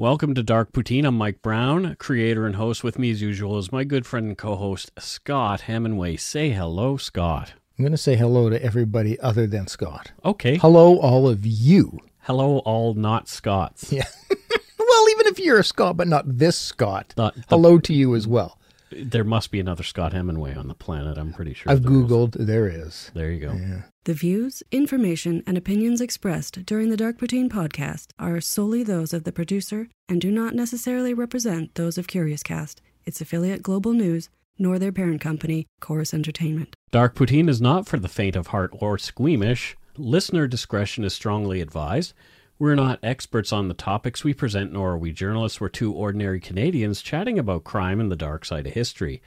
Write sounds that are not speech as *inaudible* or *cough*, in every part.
Welcome to Dark Poutine. I'm Mike Brown, creator and host. With me, as usual, is my good friend and co host, Scott Hemingway. Say hello, Scott. I'm going to say hello to everybody other than Scott. Okay. Hello, all of you. Hello, all not Scots. Yeah. *laughs* well, even if you're a Scot, but not this Scott, The- the- hello to you as well. There must be another Scott Hemingway on the planet. I'm pretty sure. I've there is. Googled, there is. There you go. Yeah. The views, information, and opinions expressed during the Dark Poutine podcast are solely those of the producer and do not necessarily represent those of Curiouscast, its affiliate Global News, nor their parent company, Corus Entertainment. Dark Poutine is not for the faint of heart or squeamish. Listener discretion is strongly advised. We're not experts on the topics we present, nor are we journalists. We're two ordinary Canadians chatting about crime and the dark side of history.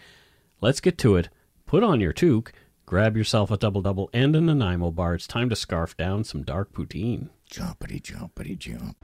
Let's get to it. Put on your toque, grab yourself a double double and an Nanaimo bar. It's time to scarf down some dark poutine. Jumpity, jumpity, jump.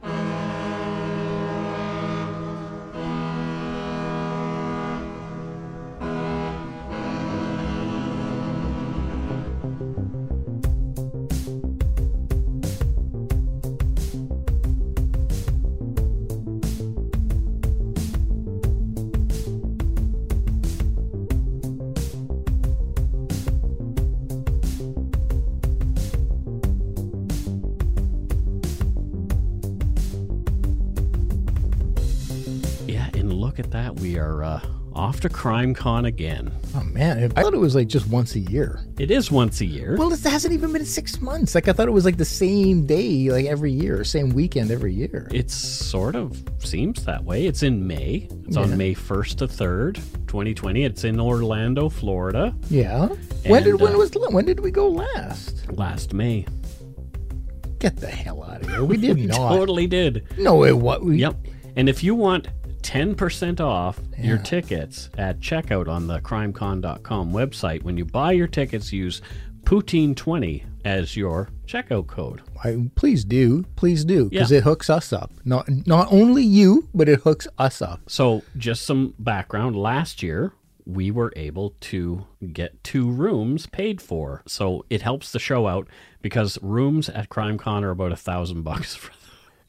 Look at that. We are uh, off to Crime Con again. Oh, man. I thought it was like just once a year. It is once a year. Well, it hasn't even been six months. Like, I thought it was like the same day, like every year, same weekend every year. It sort of seems that way. It's in May. It's on May 1st to 3rd, 2020. It's in Orlando, Florida, yeah. When did And, when uh, was when did we go last? last May. Get the hell out of here. We did *laughs* not. Totally did. No, it what we Yep. And if you want 10% off your tickets at checkout on the crimecon.com website, when you buy your tickets, use Poutine20 as your checkout code. I, please do, please do, because Yeah. it hooks us up. Not not only you, but it hooks us up. So, just some background. Last year, we were able to get two rooms paid for. So, it helps the show out because rooms at CrimeCon are about a thousand bucks *laughs* for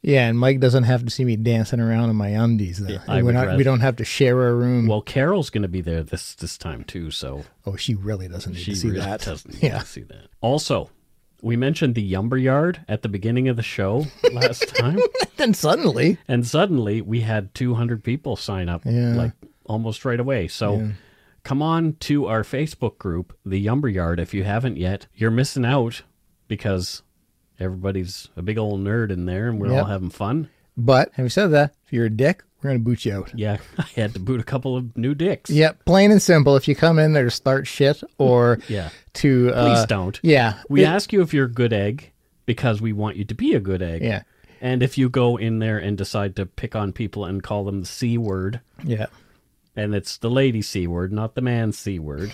Yeah, and Mike doesn't have to see me dancing around in my undies. Though. I We're not, rather- we don't have to share a room. Well, Carol's going to be there this this time too, so oh, she really doesn't need she to see really that. doesn't *laughs* yeah, see that. Also, we mentioned the Yumber Yard at the beginning of the show last *laughs* time, then suddenly, and suddenly we had 200 people sign up, Yeah. like almost right away. So. Yeah. Come on to our Facebook group, the Yumber Yard, if you haven't yet. You're missing out because everybody's a big old nerd in there and we're all having fun. but having said that, if you're a dick, we're gonna boot you out. Yeah, *laughs* I had to boot a couple of new dicks. Yep, plain and simple. If you come in there to start shit or *laughs* Yeah. to uh, Please don't. Yeah, We it- ask you if you're a good egg because we want you to be a good egg. Yeah, And if you go in there and decide to pick on people and call them the C word, yeah. and it's the lady C word, not the man C word,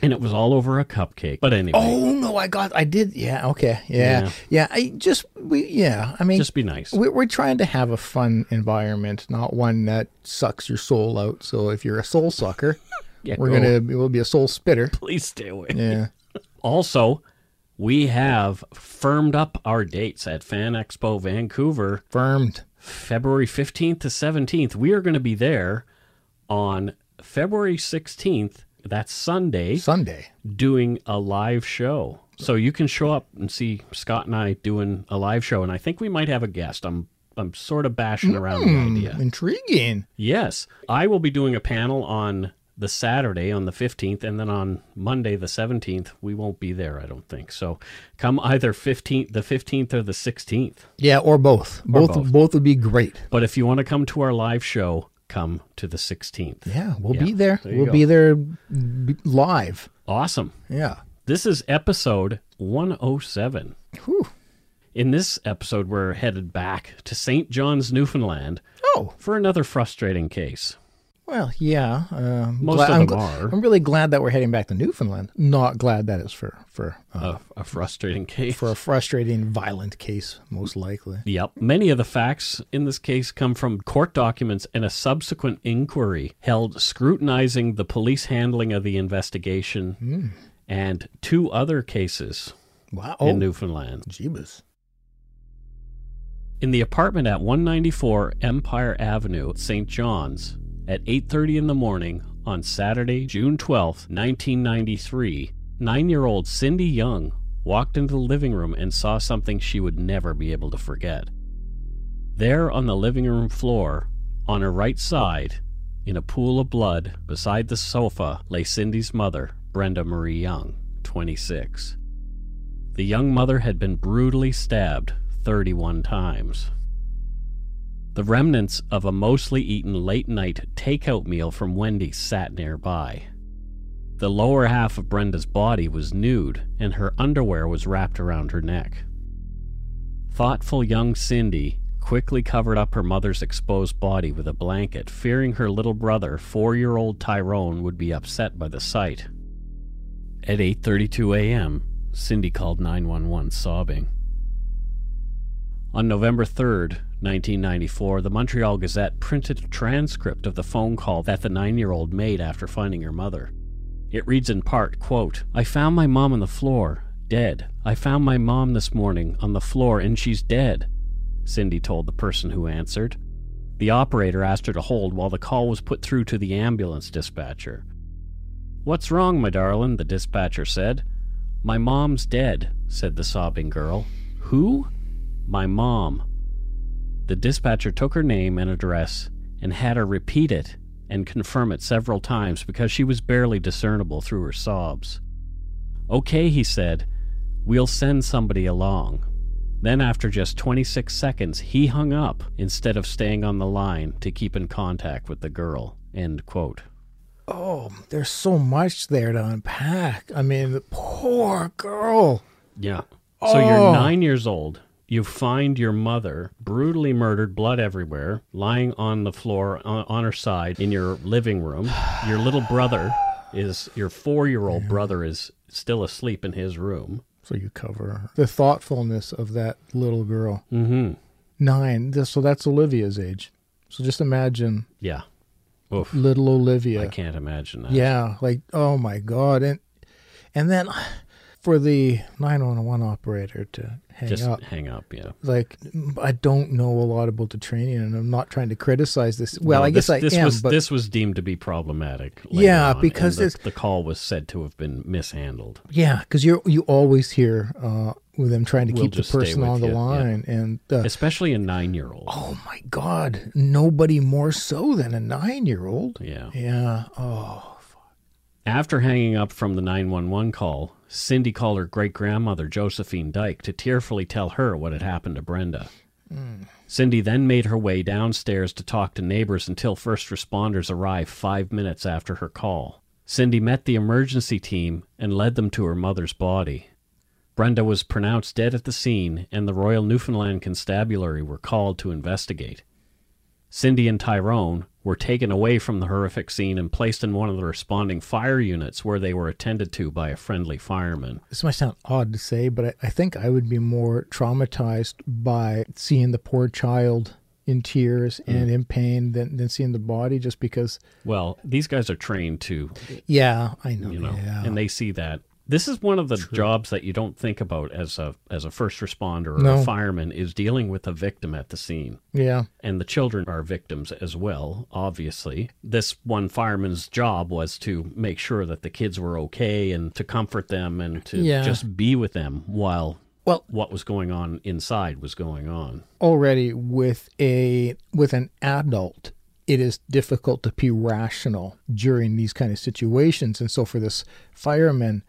and it was all over a cupcake. But anyway, Oh no, I got, I did. Yeah, okay, yeah, Yeah. yeah. I just, we, yeah. I mean, just be nice. We're, we're trying to have a fun environment, not one that sucks your soul out. So if you're a soul sucker, *laughs* Yeah, we're go. gonna oh. we'll be a soul spitter. Please stay away. Yeah. *laughs* Also, we have firmed up our dates at Fan Expo Vancouver, Firmed. February 15th to 17th. We are going to be there on February 16th. That's Sunday, Sunday. doing a live show. So you can show up and see Scott and I doing a live show, and I think we might have a guest. I'm I'm sort of bashing around the hmm, idea. Intriguing. Yes, I will be doing a panel on the Saturday on the 15th, and then on Monday the 17th, we won't be there, I don't think. So come either 15th, the 15th or the 16th. Yeah, or both. both both. both would be great. But if you want to come to our live show, come to the 16th. Yeah, we'll Yeah, be there. there we'll go. be there live. Awesome. Yeah. This is episode 107. Whew. In this episode, we're headed back to St. John's, Newfoundland Oh, for another frustrating case. Well, yeah. Uh, Most glad- of I'm, them gl- are. I'm really glad that we're heading back to Newfoundland. Not glad that is for for uh, A, a frustrating case. for a frustrating, violent case, most likely. Yep. Many of the facts in this case come from court documents and a subsequent inquiry held scrutinizing the police handling of the investigation and two other cases Wow. In Newfoundland. Jeebus. In the apartment at 194 Empire Avenue, St. John's, at 8:30 in the morning on Saturday, June 12, 1993, 9-year-old Cindy Young walked into the living room and saw something she would never be able to forget. There on the living room floor, on her right side, in a pool of blood beside the sofa, lay Cindy's mother, Brenda Marie Young, 26. The young mother had been brutally stabbed 31 times. The remnants of a mostly eaten late night takeout meal from Wendy's sat nearby. The lower half of Brenda's body was nude, and her underwear was wrapped around her neck. Thoughtful young Cindy quickly covered up her mother's exposed body with a blanket, fearing her little brother, 4-year-old Tyrone, would be upset by the sight. At 8:32 a.m., Cindy called 911 sobbing. On November 3rd, 1994, the Montreal Gazette printed a transcript of the phone call that the 9-year-old made after finding her mother. It reads in part, quote, I found my mom on the floor, dead. I found my mom this morning on the floor and she's dead, Cindy told the person who answered. The operator asked her to hold while the call was put through to the ambulance dispatcher. What's wrong, my darling? the dispatcher said. My mom's dead, said the sobbing girl. Who? My mom. The dispatcher took her name and address and had her repeat it and confirm it several times because she was barely discernible through her sobs. Okay, he said, we'll send somebody along. Then, after just 26 seconds, he hung up instead of staying on the line to keep in contact with the girl. End quote. Oh, there's so much there to unpack. I mean, the poor girl. Yeah. So you're Oh. nine years old. You find your mother brutally murdered, blood everywhere, lying on the floor on, on her side in your living room. Your little brother is, your four year old brother is still asleep in his room. So you cover her. the thoughtfulness of that little girl. Mm hmm. Nine. So that's Olivia's age. So just imagine Yeah. Oof. little Olivia. I can't imagine that. Yeah, like oh my god, and and then for the nine one one operator to hang Just up. hang up, yeah. Like I don't know a lot about the training, and I'm not trying to criticize this. Well, No, I guess this, I this am, was but this was deemed to be problematic. Yeah, on, because the, the call was said to have been mishandled. yeah, because you you always hear uh, with them trying to We'll keep the person on the you, yeah. line, and uh, Especially a nine year old. oh my god, nobody more so than a nine year old. Yeah. Yeah. Oh. After hanging up from the 911 call, Cindy called her great grandmother, Josephine Dyke, to tearfully tell her what had happened to Brenda. Cindy then made her way downstairs to talk to neighbors until first responders arrived five minutes after her call. Cindy met the emergency team and led them to her mother's body. Brenda was pronounced dead at the scene, and the Royal Newfoundland Constabulary were called to investigate. Cindy and Tyrone were taken away from the horrific scene and placed in one of the responding fire units where they were attended to by a friendly fireman. This might sound odd to say, but I, I think I would be more traumatized by seeing the poor child in tears Mm. and in pain than, than seeing the body just because, Well, these guys are trained to, yeah, I know. you know, yeah. and they see that. This is one of the jobs that you don't think about as a as a first responder or No. a fireman is dealing with a victim at the scene. yeah. and the children are victims as well, obviously. This one fireman's job was to make sure that the kids were okay and to comfort them and to Yeah. just be with them while Well, what was going on inside was going on. already with a with an adult it is difficult to be rational during these kind of situations and so for this fireman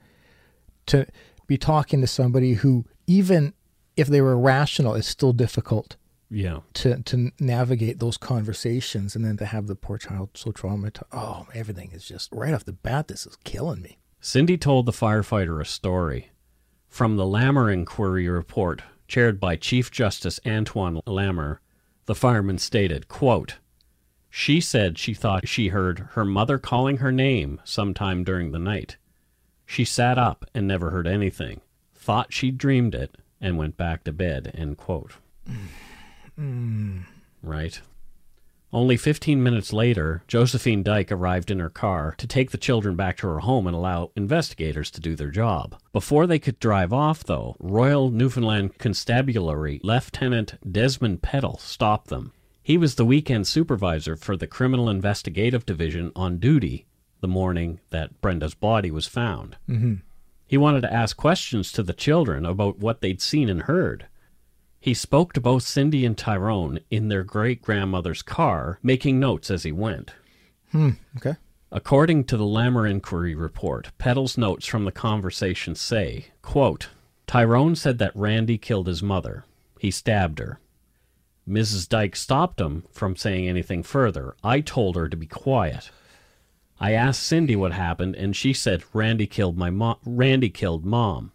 to be talking to somebody who even if they were rational is still difficult Yeah. to to navigate those conversations and then to have the poor child so traumatized. Oh, everything is just right off the bat. This is killing me. Cindy told the firefighter a story. From the Lamer Inquiry report, chaired by Chief Justice Antoine Lamer, the fireman stated, quote, She said she thought she heard her mother calling her name sometime during the night. She sat up and never heard anything, thought she dreamed it, and went back to bed, end quote. Right. Only 15 minutes later, Josephine Dyke arrived in her car to take the children back to her home and allow investigators to do their job. Before they could drive off, though, Royal Newfoundland Constabulary Lieutenant Desmond Peddle stopped them. He was the weekend supervisor for the Criminal Investigative Division on duty the morning that Brenda's body was found. Mm-hmm. He wanted to ask questions to the children about what they'd seen and heard. He spoke to both Cindy and Tyrone in their great grandmother's car, making notes as he went. Hmm. Okay. According to the Lamer Inquiry report, Peddle's notes from the conversation say, quote, Tyrone said that Randy killed his mother. He stabbed her. Mrs. Dyke stopped him from saying anything further. I told her to be quiet. I asked Cindy what happened, and she said Randy killed my mom. Randy killed mom.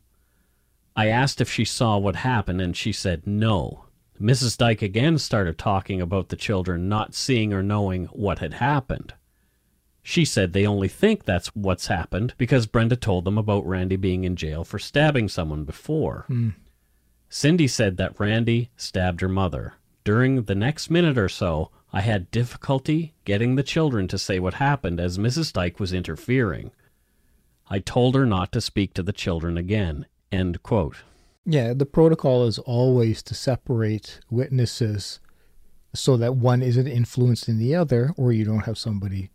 I asked if she saw what happened, and she said no. Mrs. Dyke again started talking about the children not seeing or knowing what had happened. She said they only think that's what's happened because Brenda told them about Randy being in jail for stabbing someone before. Hmm. Cindy said that Randy stabbed her mother. During the next minute or so, I had difficulty getting the children to say what happened as Mrs. Dyke was interfering. I told her not to speak to the children again. End quote. Yeah, the protocol is always to separate witnesses so that one isn't influencing the other or you don't have somebody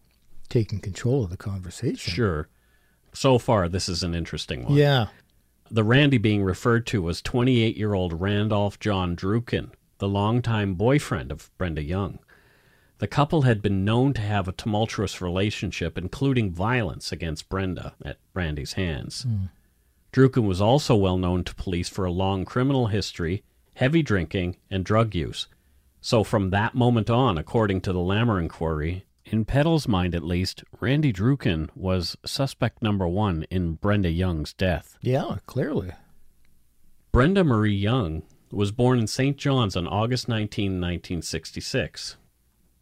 taking control of the conversation. Sure. So far, this is an interesting one. Yeah. The Randy being referred to was 28 year old Randolph John Druken, the longtime boyfriend of Brenda Young. The couple had been known to have a tumultuous relationship, including violence against Brenda at Randy's hands. Hmm. Druken was also well known to police for a long criminal history, heavy drinking, and drug use. So from that moment on, according to the Lamer inquiry, in Peddle's mind at least, Randy Druken was suspect number one in Brenda Young's death. Yeah, clearly. Brenda Marie Young was born in St. John's on August 19, 1966.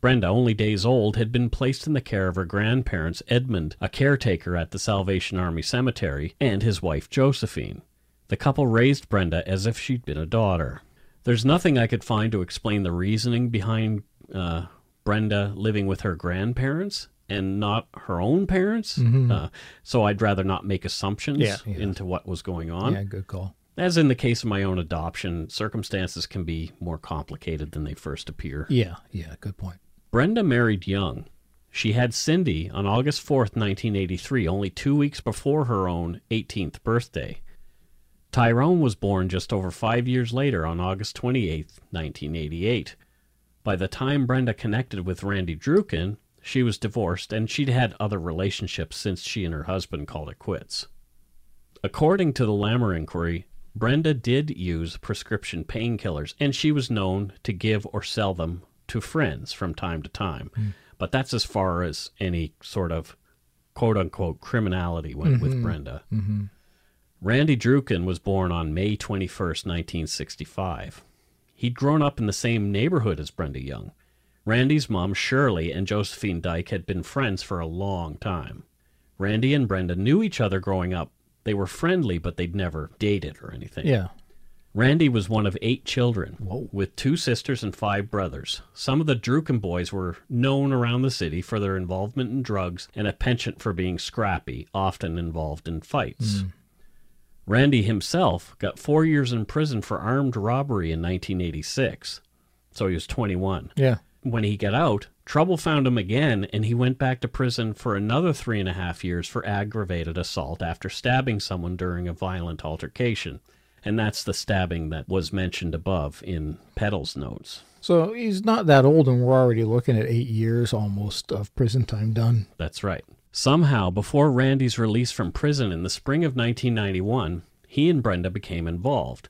Brenda, only days old, had been placed in the care of her grandparents, Edmund, a caretaker at the Salvation Army Cemetery, and his wife, Josephine. The couple raised Brenda as if she'd been a daughter. There's nothing I could find to explain the reasoning behind uh, Brenda living with her grandparents and not her own parents. Uh, so I'd rather not make assumptions Yeah, yeah. into what was going on. Yeah, good call. As in the case of my own adoption, circumstances can be more complicated than they first appear. Yeah, yeah, good point. Brenda married young. She had Cindy on August 4th, 1983, only two weeks before her own 18th birthday. Tyrone was born just over five years later on August 28th, 1988. By the time Brenda connected with Randy Druken, she was divorced and she'd had other relationships since she and her husband called it quits. According to the Lamer inquiry, Brenda did use prescription painkillers, and she was known to give or sell them to friends from time to time. Hmm. But that's as far as any sort of quote unquote criminality went with mm-hmm. Brenda. Mm-hmm. Randy Druken was born on May 21st, 1965. He'd grown up in the same neighborhood as Brenda Young. Randy's mom, Shirley, and Josephine Dyke had been friends for a long time. Randy and Brenda knew each other growing up. They were friendly, but they'd never dated or anything. Yeah. Randy was one of eight children, Whoa. with two sisters and five brothers. Some of the Druken boys were known around the city for their involvement in drugs and a penchant for being scrappy, often involved in fights. Hmm. Randy himself got four years in prison for armed robbery in 1986, so he was 21. Yeah. When he got out, trouble found him again, and he went back to prison for another three and a half years for aggravated assault after stabbing someone during a violent altercation. And that's the stabbing that was mentioned above in Peddle's notes. So he's not that old, and we're already looking at eight years almost of prison time done. That's right. Somehow, before Randy's release from prison in the spring of 1991, he and Brenda became involved.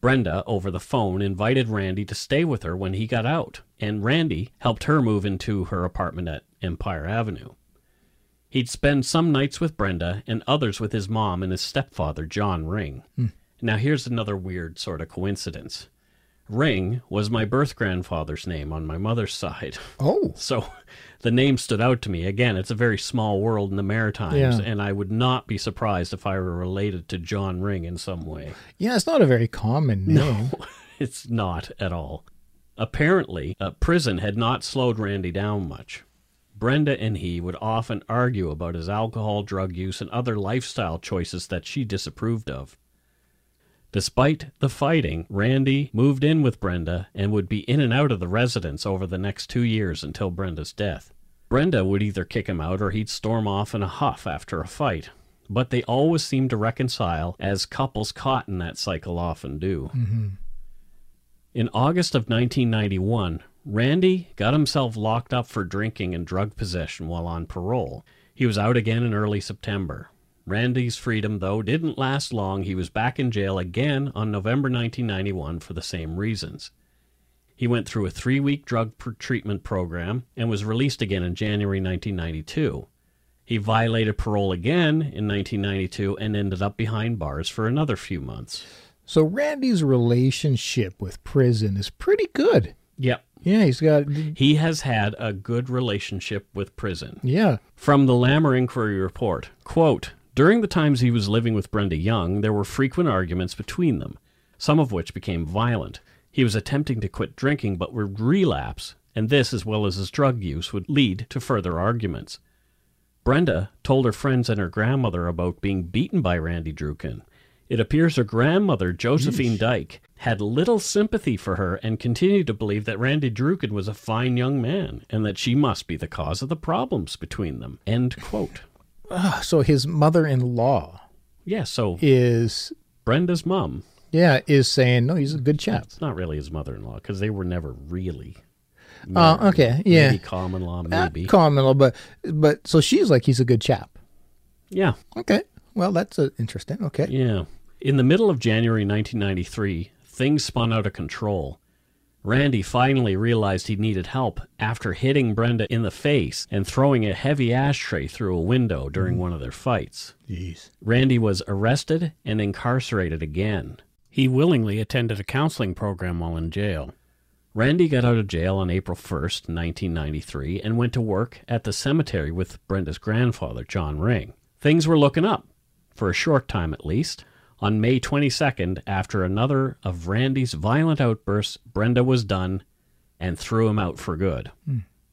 Brenda, over the phone, invited Randy to stay with her when he got out, and Randy helped her move into her apartment at Empire Avenue. He'd spend some nights with Brenda and others with his mom and his stepfather, John Ring. Hmm. Now, here's another weird sort of coincidence. Ring was my birth grandfather's name on my mother's side. *laughs* Oh, So the name stood out to me. Again, it's a very small world in the Maritimes, Yeah. and I would not be surprised if I were related to John Ring in some way. yeah, it's not a very common name. No, *laughs* It's not at all. Apparently, uh, prison had not slowed Randy down much. Brenda and he would often argue about his alcohol, drug use, and other lifestyle choices that she disapproved of. Despite the fighting, Randy moved in with Brenda and would be in and out of the residence over the next two years until Brenda's death. Brenda would either kick him out or he'd storm off in a huff after a fight, but they always seemed to reconcile, as couples caught in that cycle often do. Mm-hmm. In August of 1991, Randy got himself locked up for drinking and drug possession while on parole. He was out again in early September. Randy's freedom, though, didn't last long. He was back in jail again on November 1991 for the same reasons. He went through a three week drug treatment program and was released again in January 1992. He violated parole again in 1992 and ended up behind bars for another few months. So Randy's relationship with prison is pretty good. Yep, Yeah, he's got. He has had a good relationship with prison. Yeah. From the Lamer Inquiry Report, quote, During the times he was living with Brenda Young, there were frequent arguments between them, some of which became violent. He was attempting to quit drinking but would relapse, and this, as well as his drug use, would lead to further arguments. Brenda told her friends and her grandmother about being beaten by Randy Druken. It appears her grandmother, Josephine Dyke, had little sympathy for her and continued to believe that Randy Druken was a fine young man and that she must be the cause of the problems between them. End quote. Ah, so his mother-in-law Yeah, so is Brenda's mom, yeah is saying no, he's a good chap. it's not really his mother in law because they were never really. Oh, married. okay, yeah. Maybe common law, Uh, maybe. common law, but but so she's like he's a good chap. yeah, Okay, well that's uh, interesting. Okay, Yeah. In the middle of January 1993, things spun out of control. Randy finally realized he needed help after hitting Brenda in the face and throwing a heavy ashtray through a window during mm. one of their fights. jeez. Randy was arrested and incarcerated again. He willingly attended a counseling program while in jail. Randy got out of jail on April 1st, 1993, and went to work at the cemetery with Brenda's grandfather, John Ring. Things were looking up, for a short time at least. On May 22nd, after another of Randy's violent outbursts, Brenda was done and threw him out for good.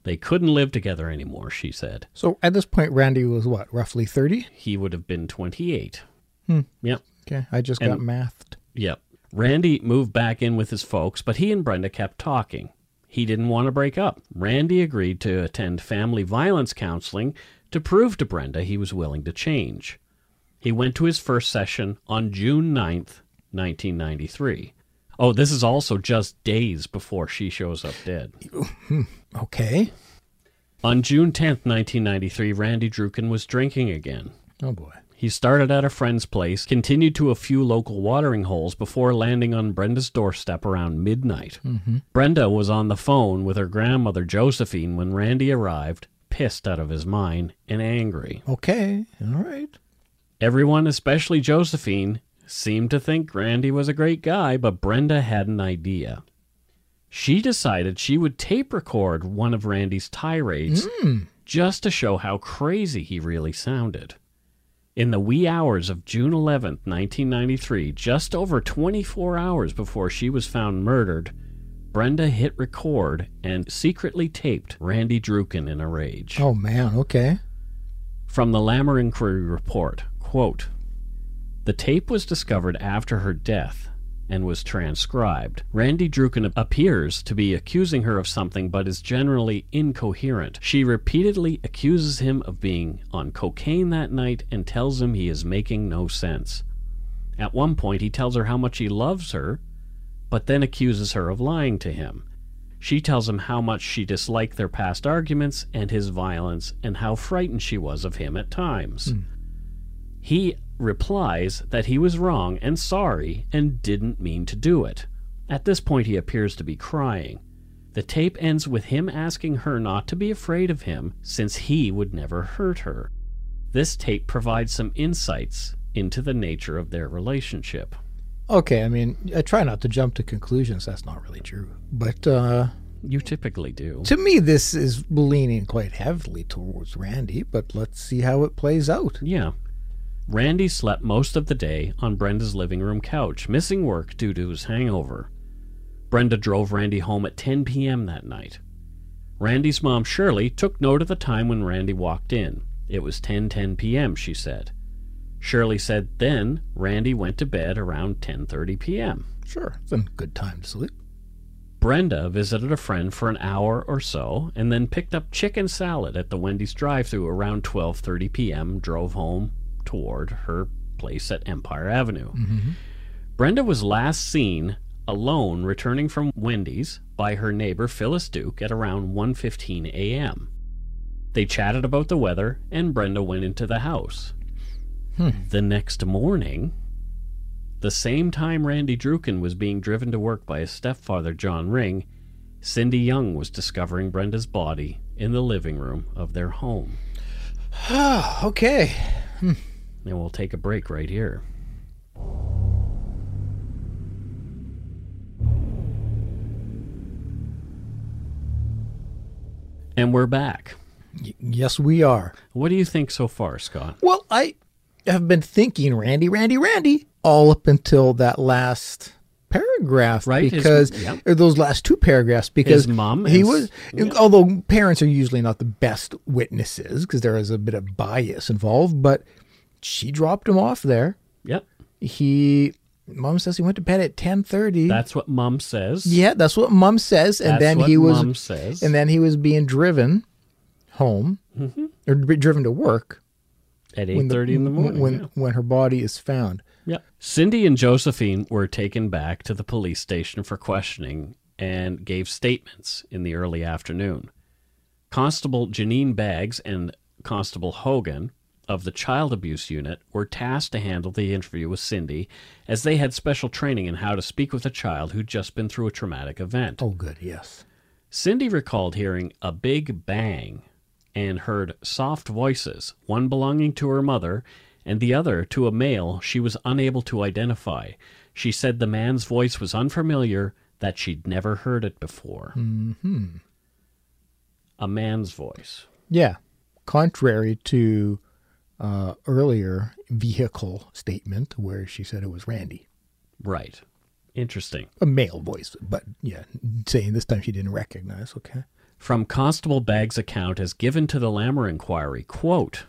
They couldn't live together anymore, she said. So at this point, Randy was what, roughly thirty? He would have been 28. Hmm. Yep. Okay, I just got mathed. Yep. Randy moved back in with his folks, but he and Brenda kept talking. He didn't want to break up. Randy agreed to attend family violence counseling to prove to Brenda he was willing to change. He went to his first session on June 9th, 1993. Oh, this is also just days before she shows up dead. Hmm, okay. On June 10th, 1993, Randy Druken was drinking again. Oh boy. He started at a friend's place, continued to a few local watering holes before landing on Brenda's doorstep around midnight. Mm-hmm. Brenda was on the phone with her grandmother Josephine when Randy arrived, pissed out of his mind and angry. Okay. All right. Everyone, especially Josephine, seemed to think Randy was a great guy, but Brenda had an idea. She decided she would tape record one of Randy's tirades hmm. just to show how crazy he really sounded. In the wee hours of June 11th, 1993, just over 24 hours before she was found murdered, Brenda hit record and secretly taped Randy Druken in a rage. Oh man. Okay. From the Lamer Inquiry Report, quote, The tape was discovered after her death and was transcribed. Randy Druken appears to be accusing her of something but is generally incoherent. She repeatedly accuses him of being on cocaine that night and tells him he is making no sense. At one point, he tells her how much he loves her, but then accuses her of lying to him. She tells him how much she disliked their past arguments and his violence, and how frightened she was of him at times. Hmm. He replies that he was wrong and sorry and didn't mean to do it. At this point, he appears to be crying. The tape ends with him asking her not to be afraid of him since he would never hurt her. This tape provides some insights into the nature of their relationship. Okay, I mean, I try not to jump to conclusions. That's not really true. But uh, You typically do. to me, this is leaning quite heavily towards Randy, but let's see how it plays out. Yeah. Randy slept most of the day on Brenda's living room couch, missing work due to his hangover. Brenda drove Randy home at 10 p.m. that night. Randy's mom, Shirley, took note of the time when Randy walked in. It was 10:10 p.m., she said. Shirley said then Randy went to bed around 10:30 p.m. Sure, it's a good time to sleep. Brenda visited a friend for an hour or so and then picked up chicken salad at the Wendy's drive-through around 12:30 p.m. drove home toward her place at Empire Avenue. Mm-hmm. Brenda was last seen alone returning from Wendy's by her neighbor Phyllis Duke at around 1:15 a.m. They chatted about the weather and Brenda went into the house. Hmm. The next morning, the same time Randy Druken was being driven to work by his stepfather, John Ring, Cindy Young was discovering Brenda's body in the living room of their home. *sighs* okay. Hmm. And we'll take a break right here. And we're back. Yes, we are. What do you think so far, Scott? Well, I have been thinking Randy, Randy, Randy all up until that last paragraph Right, his- because yeah. or those last two paragraphs because His mom he and- was although parents are usually not the best witnesses because there is a bit of bias involved but she dropped him off there Yep. he mom says he went to bed at 10:30 That's what mom says. yeah that's what mom says and That's then he was mom says. and then he was being driven home Mm-hmm. or driven to work at when 8.30 in the morning. when yeah. when her body is found Yep. Cindy and Josephine were taken back to the police station for questioning and gave statements in the early afternoon. Constable Janine Baggs and Constable Hogan of the child abuse unit were tasked to handle the interview with Cindy as they had special training in how to speak with a child who'd just been through a traumatic event. oh good yes Cindy recalled hearing a big bang and heard soft voices, one belonging to her mother and the other to a male she was unable to identify. She said the man's voice was unfamiliar, that she'd never heard it before. Mm-hmm. A man's voice. Yeah. Contrary to uh, earlier vehicle statement where she said it was Randy, Right. Interesting. a male voice, but yeah, saying this time she didn't recognize. Okay. From Constable Baggs' account as given to the Lamer inquiry, quote,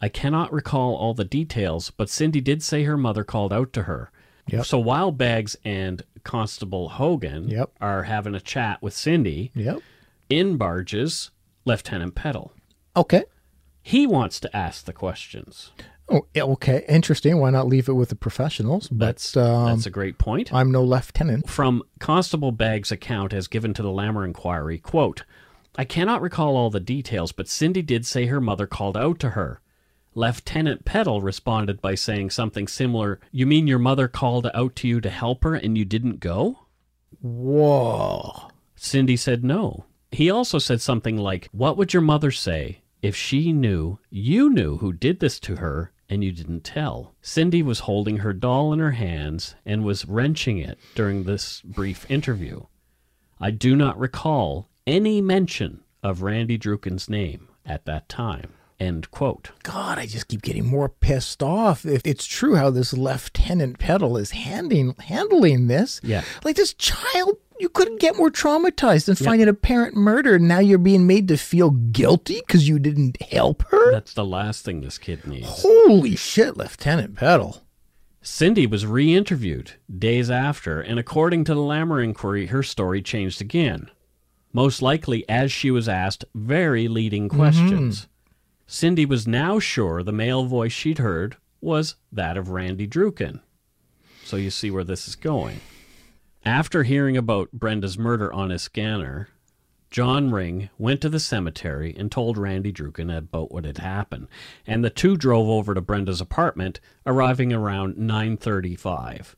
I cannot recall all the details, but Cindy did say her mother called out to her. Yep. So while Baggs and Constable Hogan Yep. are having a chat with Cindy, Yep. in barges Lieutenant Peddle. Okay. He wants to ask the questions. Oh, okay. Interesting. Why not leave it with the professionals? But That's um, that's a great point. I'm no lieutenant. From Constable Baggs' account as given to the Lamer inquiry, quote, I cannot recall all the details, but Cindy did say her mother called out to her. Lieutenant Peddle responded by saying something similar, You mean your mother called out to you to help her and you didn't go? Whoa. Cindy said no. He also said something like, What would your mother say if she knew you knew who did this to her and you didn't tell? Cindy was holding her doll in her hands and was wrenching it during this brief interview. I do not recall any mention of Randy Druken's name at that time. End quote. God, I just keep getting more pissed off. If it's true how this Lieutenant Peddle is handing handling this, Yeah. like this child, you couldn't get more traumatized than finding a parent murdered. Now you're being made to feel guilty because you didn't help her. That's the last thing this kid needs. Holy shit, Lieutenant Peddle. Cindy was re interviewed days after, and according to the Lamer inquiry, her story changed again. Most likely as she was asked very leading mm-hmm. questions. Cindy was now sure the male voice she'd heard was that of Randy Druken. So you see where this is going. After hearing about Brenda's murder on his scanner, John Ring went to the cemetery and told Randy Druken about what had happened, and the two drove over to Brenda's apartment, arriving around 9:35.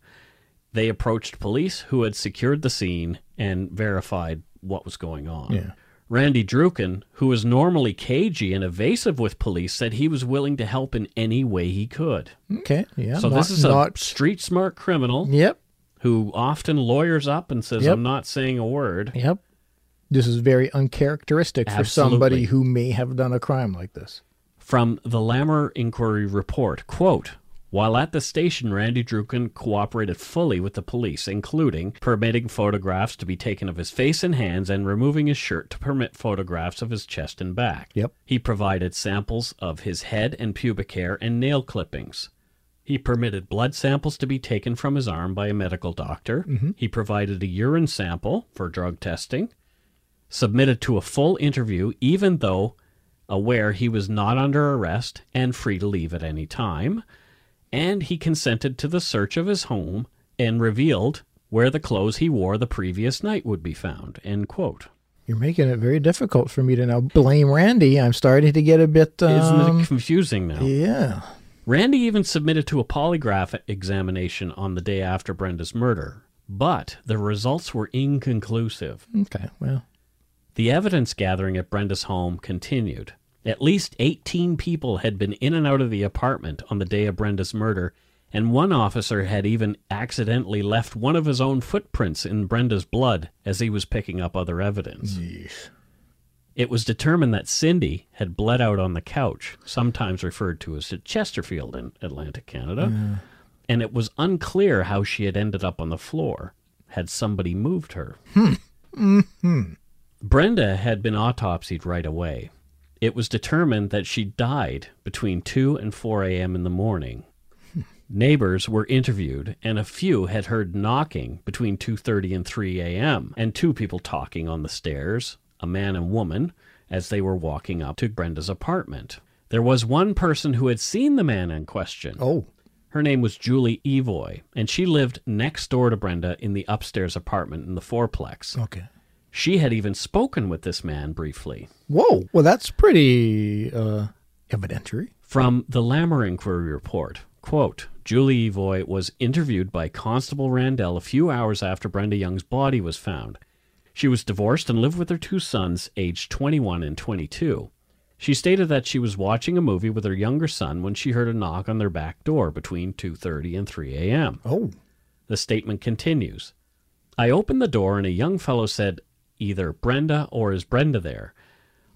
They approached police who had secured the scene and verified what was going on. Yeah. Randy Druken, who was normally cagey and evasive with police, said he was willing to help in any way he could. Okay. Yeah. so not, this is a not. street smart criminal Yep. who often lawyers up and says, Yep. "I'm not saying a word." Yep. This is very uncharacteristic for somebody who may have done a crime like this. From the Lamer Inquiry Report, quote, while at the station, Randy Druken cooperated fully with the police, including permitting photographs to be taken of his face and hands and removing his shirt to permit photographs of his chest and back. Yep. He provided samples of his head and pubic hair and nail clippings. He permitted blood samples to be taken from his arm by a medical doctor. Mm-hmm. He provided a urine sample for drug testing. Submitted to a full interview, even though aware he was not under arrest and free to leave at any time. And he consented to the search of his home and revealed where the clothes he wore the previous night would be found. End quote. You're making it very difficult for me to now blame Randy. I'm starting to get a bit. Um, Isn't it confusing now? yeah. Randy even submitted to a polygraph examination on the day after Brenda's murder, but the results were inconclusive. Okay. Well. The evidence gathering at Brenda's home continued. At least 18 people had been in and out of the apartment on the day of Brenda's murder, and one officer had even accidentally left one of his own footprints in Brenda's blood as he was picking up other evidence. It was determined that Cindy had bled out on the couch, sometimes referred to as Chesterfield in Atlantic Canada, and it was unclear how she had ended up on the floor. Had somebody moved her? Hmm. Mm-hmm. Brenda had been autopsied right away. It was determined that she died between 2 and 4 a.m. in the morning. *laughs* Neighbors were interviewed, and a few had heard knocking between 2:30 and 3 a.m. and two people talking on the stairs, a man and woman, as they were walking up to Brenda's apartment. There was one person who had seen the man in question. Oh. Her name was Julie Evoy, and she lived next door to Brenda in the upstairs apartment in the fourplex. Okay. She had even spoken with this man briefly. Whoa. Well, that's pretty uh, evidentiary. From the Lamer Inquiry Report, quote, Julie Evoy was interviewed by Constable Randell a few hours after Brenda Young's body was found. She was divorced and lived with her two sons, aged 21 and 22. She stated that she was watching a movie with her younger son when she heard a knock on their back door between 2:30 and 3 a.m. Oh. The statement continues I opened the door and a young fellow said, Either Brenda or is Brenda there?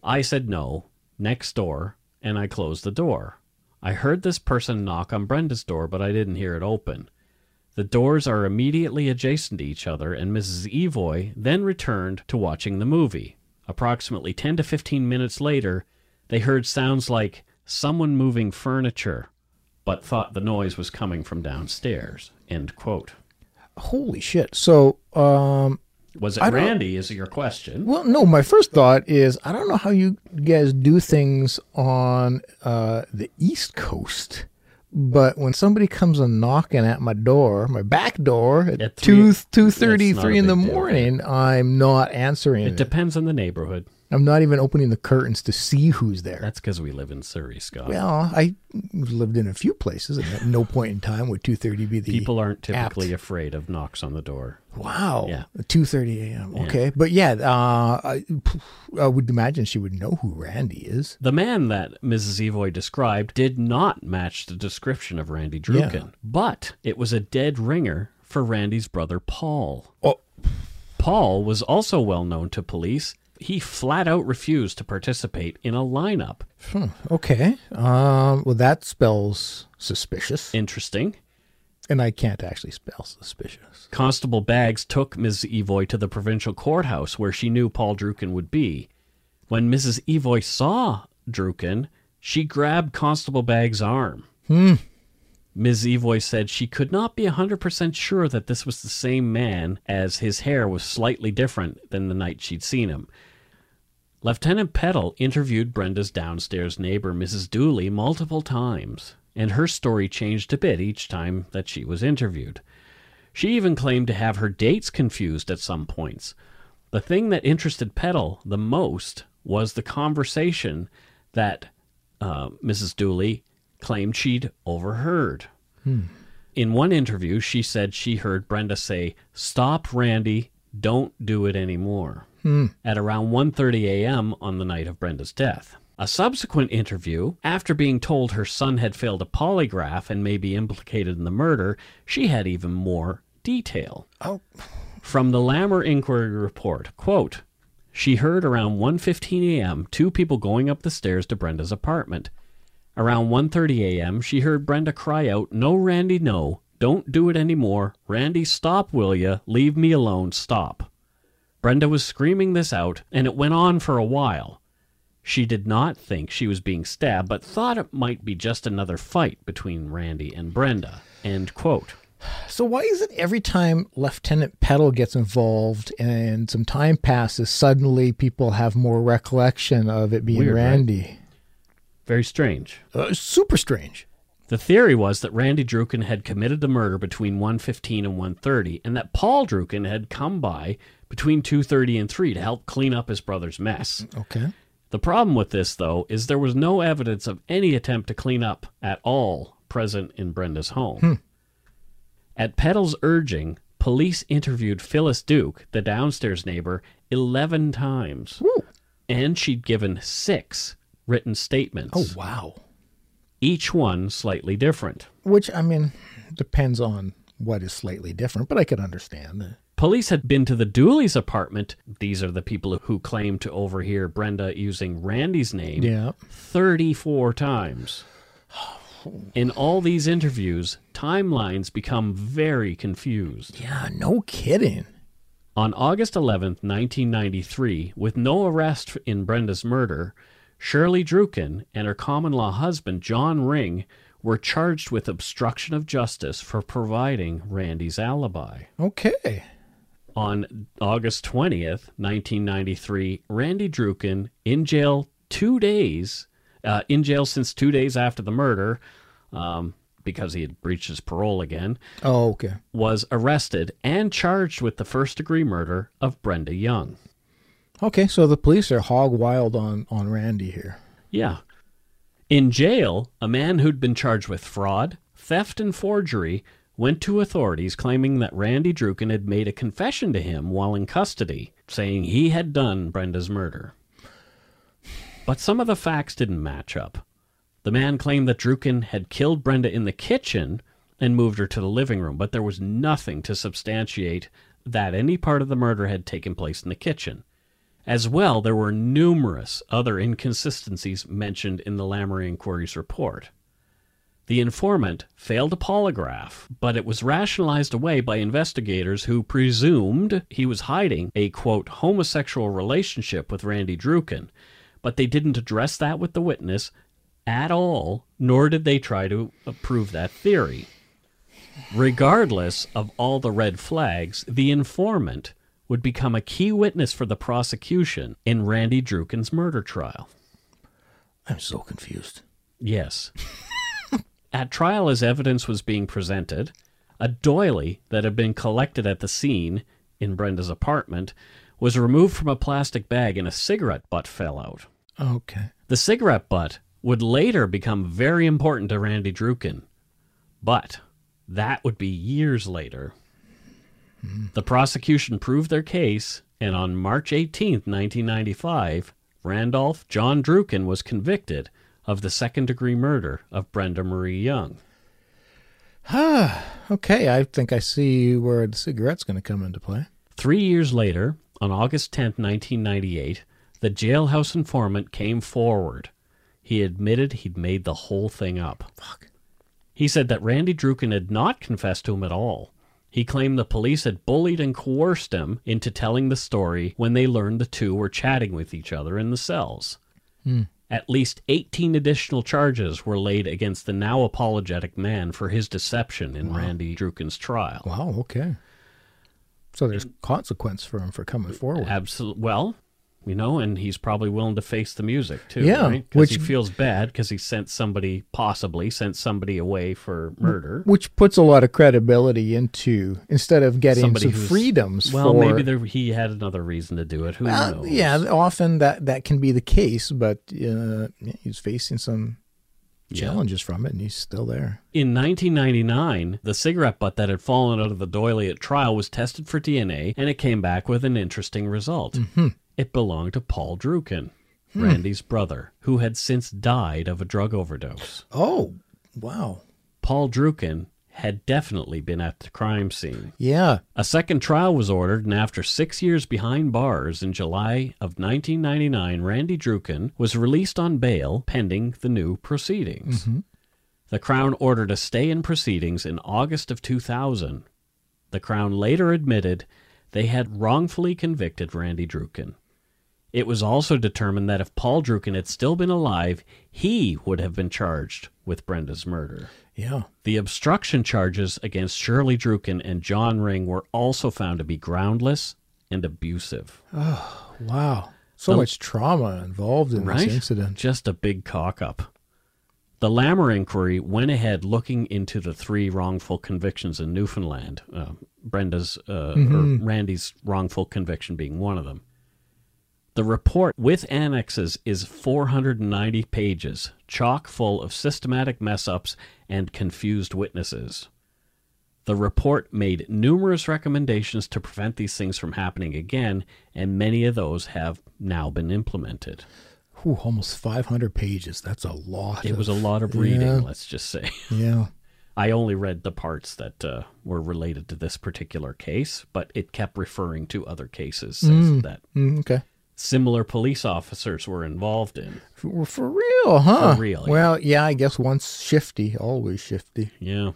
I said no, next door, and I closed the door. I heard this person knock on Brenda's door, but I didn't hear it open. The doors are immediately adjacent to each other, and Mrs. Evoy then returned to watching the movie. Approximately 10 to 15 minutes later, they heard sounds like someone moving furniture, but thought the noise was coming from downstairs. End quote. Holy shit. So, um, Was it Randy? Is your question? well, no, my first thought is I don't know how you guys do things on uh, the East Coast, but when somebody comes a knocking at my door, my back door at At two two thirty three in the big deal. morning, I'm not answering. It It depends on the neighborhood. I'm not even opening the curtains to see who's there. That's because we live in Surrey, Scott. well, I lived in a few places, and at no point in time would two thirty be the People aren't typically apt. afraid of knocks on the door. Wow. Yeah. Two thirty a.m. Okay, but yeah, uh, I, I would imagine she would know who Randy is. The man that Mrs. Evoy described did not match the description of Randy Druken, Yeah. but it was a dead ringer for Randy's brother Paul. Oh, Paul was also well known to police. He flat out refused to participate in a lineup. hmm, okay. Um, well, that spells suspicious, Interesting. and I can't actually spell suspicious. Constable Baggs took Mrs. Evoy to the provincial courthouse where she knew Paul Druken would be. When Mrs. Evoy saw Druken, she grabbed Constable Baggs' arm. Hmm. Ms. Evoy said she could not be 100% sure that this was the same man, as his hair was slightly different than the night she'd seen him. Lieutenant Peddle interviewed Brenda's downstairs neighbor, Mrs. Dooley, multiple times, and her story changed a bit each time that she was interviewed. She even claimed to have her dates confused at some points. The thing that interested Peddle the most was the conversation that uh, Mrs. Dooley claimed she'd overheard. In one interview, she said she heard Brenda say, "Stop, Randy, don't do it anymore." Hmm. At around 1:30 a.m. on the night of Brenda's death. A subsequent interview, after being told her son had failed a polygraph and may be implicated in the murder, she had even more detail. Oh, From the Lamer Inquiry Report, quote, she heard around 1:15 a.m. two people going up the stairs to Brenda's apartment. Around 1:30 a.m., she heard Brenda cry out, "No, Randy, no. Don't do it anymore. Randy, stop, will ya? Leave me alone. Stop." Brenda was screaming this out, and it went on for a while. She did not think she was being stabbed, but thought it might be just another fight between Randy and Brenda. End quote. So why is it every time Lieutenant Peddle gets involved and some time passes, suddenly people have more recollection of it being Weird, right? Randy? Very strange. Uh, super strange. The theory was that Randy Druken had committed the murder between 1:15 and 1:30 and that Paul Druken had come by between 2:30 and 3 to help clean up his brother's mess. Okay. The problem with this though is there was no evidence of any attempt to clean up at all present in Brenda's home. Hmm. At Peddle's urging, police interviewed Phyllis Duke, the downstairs neighbor, 11 times. Woo. And she'd given 6 written statements, Oh wow. each one slightly different. Which I mean depends on what is slightly different, but I could understand. Police had been to the Dooley's apartment. These are the people who claim to overhear Brenda using Randy's name Yeah. 34 times. In all these interviews, timelines become very confused. Yeah, no kidding. On August 11th, 1993, with no arrest in Brenda's murder, Shirley Druken and her common law husband, John Ring, were charged with obstruction of justice for providing Randy's alibi. Okay. On August 20th, 1993, Randy Druken, in jail two days, uh, in jail since two days after the murder, um, because he had breached his parole again, Oh, okay. was arrested and charged with the first degree murder of Brenda Young. Okay, so the police are hog wild on on Randy here. Yeah. In jail, a man who'd been charged with fraud, theft, and forgery went to authorities claiming that Randy Druken had made a confession to him while in custody, saying he had done Brenda's murder. But some of the facts didn't match up. The man claimed that Druken had killed Brenda in the kitchen and moved her to the living room, but there was nothing to substantiate that any part of the murder had taken place in the kitchen. As well, there were numerous other inconsistencies mentioned in the Lamer Inquiry's report. The informant failed a polygraph, but it was rationalized away by investigators who presumed he was hiding a quote homosexual relationship with Randy Druken, but they didn't address that with the witness at all, nor did they try to prove that theory. Regardless of all the red flags, the informant would become a key witness for the prosecution in Randy Druken's murder trial. I'm so confused. Yes. *laughs* at trial, as evidence was being presented, a doily that had been collected at the scene in Brenda's apartment was removed from a plastic bag and a cigarette butt fell out. Okay. The cigarette butt would later become very important to Randy Druken, but that would be years later. The prosecution proved their case, and on March 18th, 1995, Randolph John Druken was convicted of the second degree murder of Brenda Marie Young. Ah, okay, I think I see where the cigarette's going to come into play. Three years later, on August 10th, 1998, the jailhouse informant came forward. He admitted he'd made the whole thing up. Fuck. He said that Randy Druken had not confessed to him at all. He claimed the police had bullied and coerced him into telling the story when they learned the two were chatting with each other in the cells. At least 18 additional charges were laid against the now apologetic man for his deception in Randy Druken's trial. Wow, okay. So there's consequence for him for coming forward. Absolutely. Well, you know, and he's probably willing to face the music too. Yeah, right? which- he feels bad because he sent somebody, possibly sent somebody away for murder. which puts a lot of credibility into instead of getting Somebody some freedoms. Well, for, maybe there, he had another reason to do it. Who knows? yeah, often that that can be the case, but uh, he's facing some Yeah. challenges from it, and he's still there. In 1999, the cigarette butt that had fallen out of the doily at trial was tested for DNA, and it came back with an interesting result. Mm-hmm. It belonged to Paul Druken, Hmm. Randy's brother, who had since died of a drug overdose. Oh, wow. Paul Druken had definitely been at the crime scene. Yeah. A second trial was ordered, and after six years behind bars in July of 1999, Randy Druken was released on bail pending the new proceedings. The Crown ordered a stay in proceedings in August of 2000. The Crown later admitted they had wrongfully convicted Randy Druken. It was also determined that if Paul Druken had still been alive, he would have been charged with Brenda's murder. Yeah. The obstruction charges against Shirley Druken and John Ring were also found to be groundless and abusive. Oh, wow. So The- much trauma involved in Right? this incident. Just a big cock up. The Lamer inquiry went ahead looking into the three wrongful convictions in Newfoundland. Uh, Brenda's uh, or Randy's wrongful conviction being one of them. The report with annexes is 490 pages, chock full of systematic mess ups and confused witnesses. The report made numerous recommendations to prevent these things from happening again, and many of those have now been implemented. Whew, almost 500 pages. That's a lot. It was a lot of reading, Yeah. let's just say. *laughs* Yeah. I only read the parts that uh, were related to this particular case, but it kept referring to other cases says that Mm, okay. Similar police officers were involved in. For, for real, huh? For real, yeah. Well, yeah, I guess once shifty, always shifty. Yeah.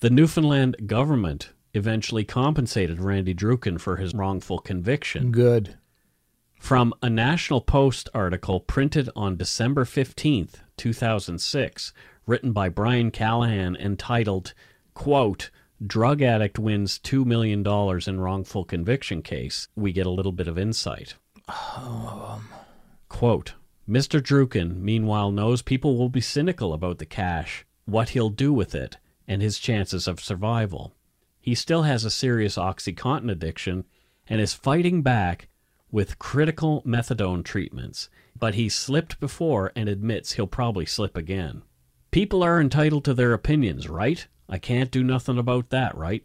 The Newfoundland government eventually compensated Randy Druken for his wrongful conviction. Good. From a National Post article printed on December 15th, 2006, written by Brian Callahan entitled, quote, Drug addict wins $2 million in wrongful conviction case, we get a little bit of insight. Quote, Mr. Druken, meanwhile, knows people will be cynical about the cash, what he'll do with it, and his chances of survival. He still has a serious Oxycontin addiction and is fighting back with critical methadone treatments, but he slipped before and admits he'll probably slip again. People are entitled to their opinions, right? I can't do nothing about that, right?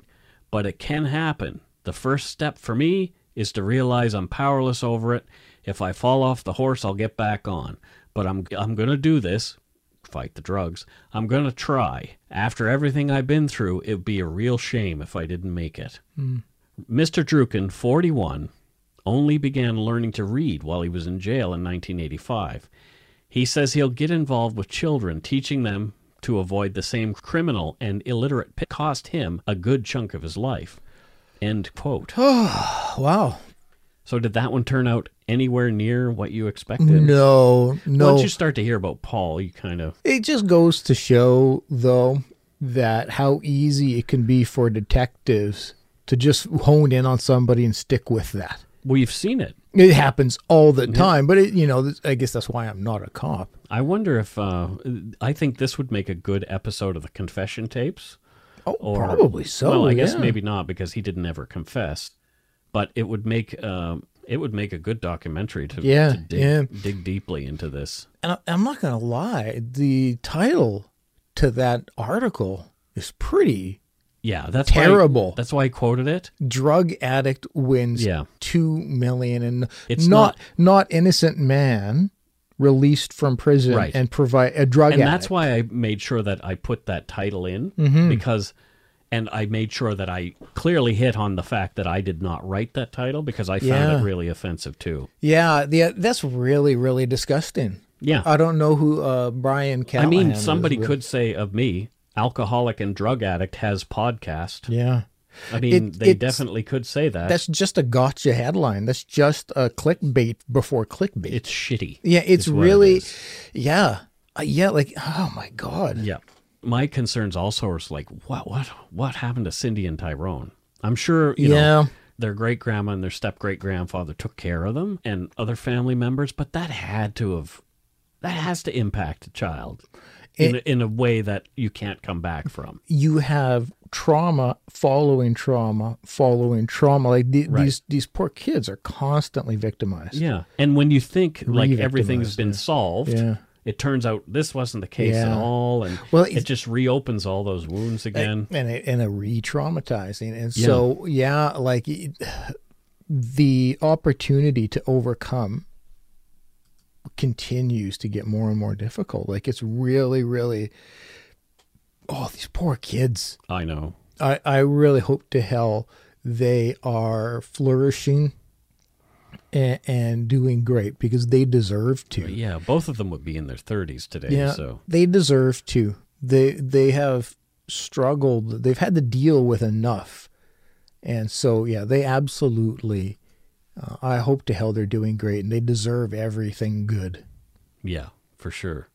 But it can happen. The first step for me is to realize I'm powerless over it. If I fall off the horse, I'll get back on. But I'm I'm going to do this. Fight the drugs. I'm going to try. After everything I've been through, it'd be a real shame if I didn't make it. Hmm. Mr. Druken, 41, only began learning to read while he was in jail in 1985. He says he'll get involved with children, teaching them to avoid the same criminal and illiterate pit cost him a good chunk of his life. End quote. Oh, *sighs* wow. So did that one turn out anywhere near what you expected? No, no. Once you start to hear about Paul, you kind of It just goes to show, though, that how easy it can be for detectives to just hone in on somebody and stick with that. you've seen it. It happens all the time, but it, you know, I guess that's why I'm not a cop. I wonder if uh, I think this would make a good episode of the confession tapes. Oh, Or- probably so. well, I guess maybe not because he didn't ever confess, but it would make um, it would make a good documentary to, Yeah, to dig, yeah. dig deeply into this. And I- I'm not going to lie, the title to that article is pretty Yeah, that's why- Terrible. that's why I quoted it. drug addict wins Yeah. 2 million and It's not not innocent man released from prison Right. and provide a drug and addict. that's why I made sure that I put that title in Mm-hmm. because, and I made sure that I clearly hit on the fact that I did not write that title because I found Yeah. it really offensive too. Yeah, the, that's really really disgusting. Yeah, I don't know who uh, Brian I Callahan mean, is, somebody could say of me, alcoholic and drug addict has podcast. Yeah. I mean, It- they definitely could say that. That's just a gotcha headline. That's just a clickbait before clickbait. it's shitty. yeah, it's what it really yeah. Uh, yeah, like oh my god. Yeah. My concerns also are like, what, what, what happened to Cindy and Tyrone? I'm sure, you Yeah. know, their great grandma and their step great grandfather took care of them and other family members, but that had to have that has to impact a child in, in a way that you can't come back from. you have trauma following trauma following trauma like the, Right. these these poor kids are constantly victimized Yeah, and when you think like everything's been yeah. solved, Yeah. it turns out this wasn't the case at all, and Well, it just reopens all those wounds again. and a, and a re-traumatizing and so yeah like *sighs* the opportunity to overcome continues to get more and more difficult like it's really really oh these poor kids I know. I, I really hope to hell they are flourishing and, and doing great because they deserve to. Yeah, both of them would be in their 30s today. Yeah, So they deserve to. They they have struggled. They've had to deal with enough, and so yeah, they absolutely. Uh, I hope to hell they're doing great, and they deserve everything good. Yeah, for sure.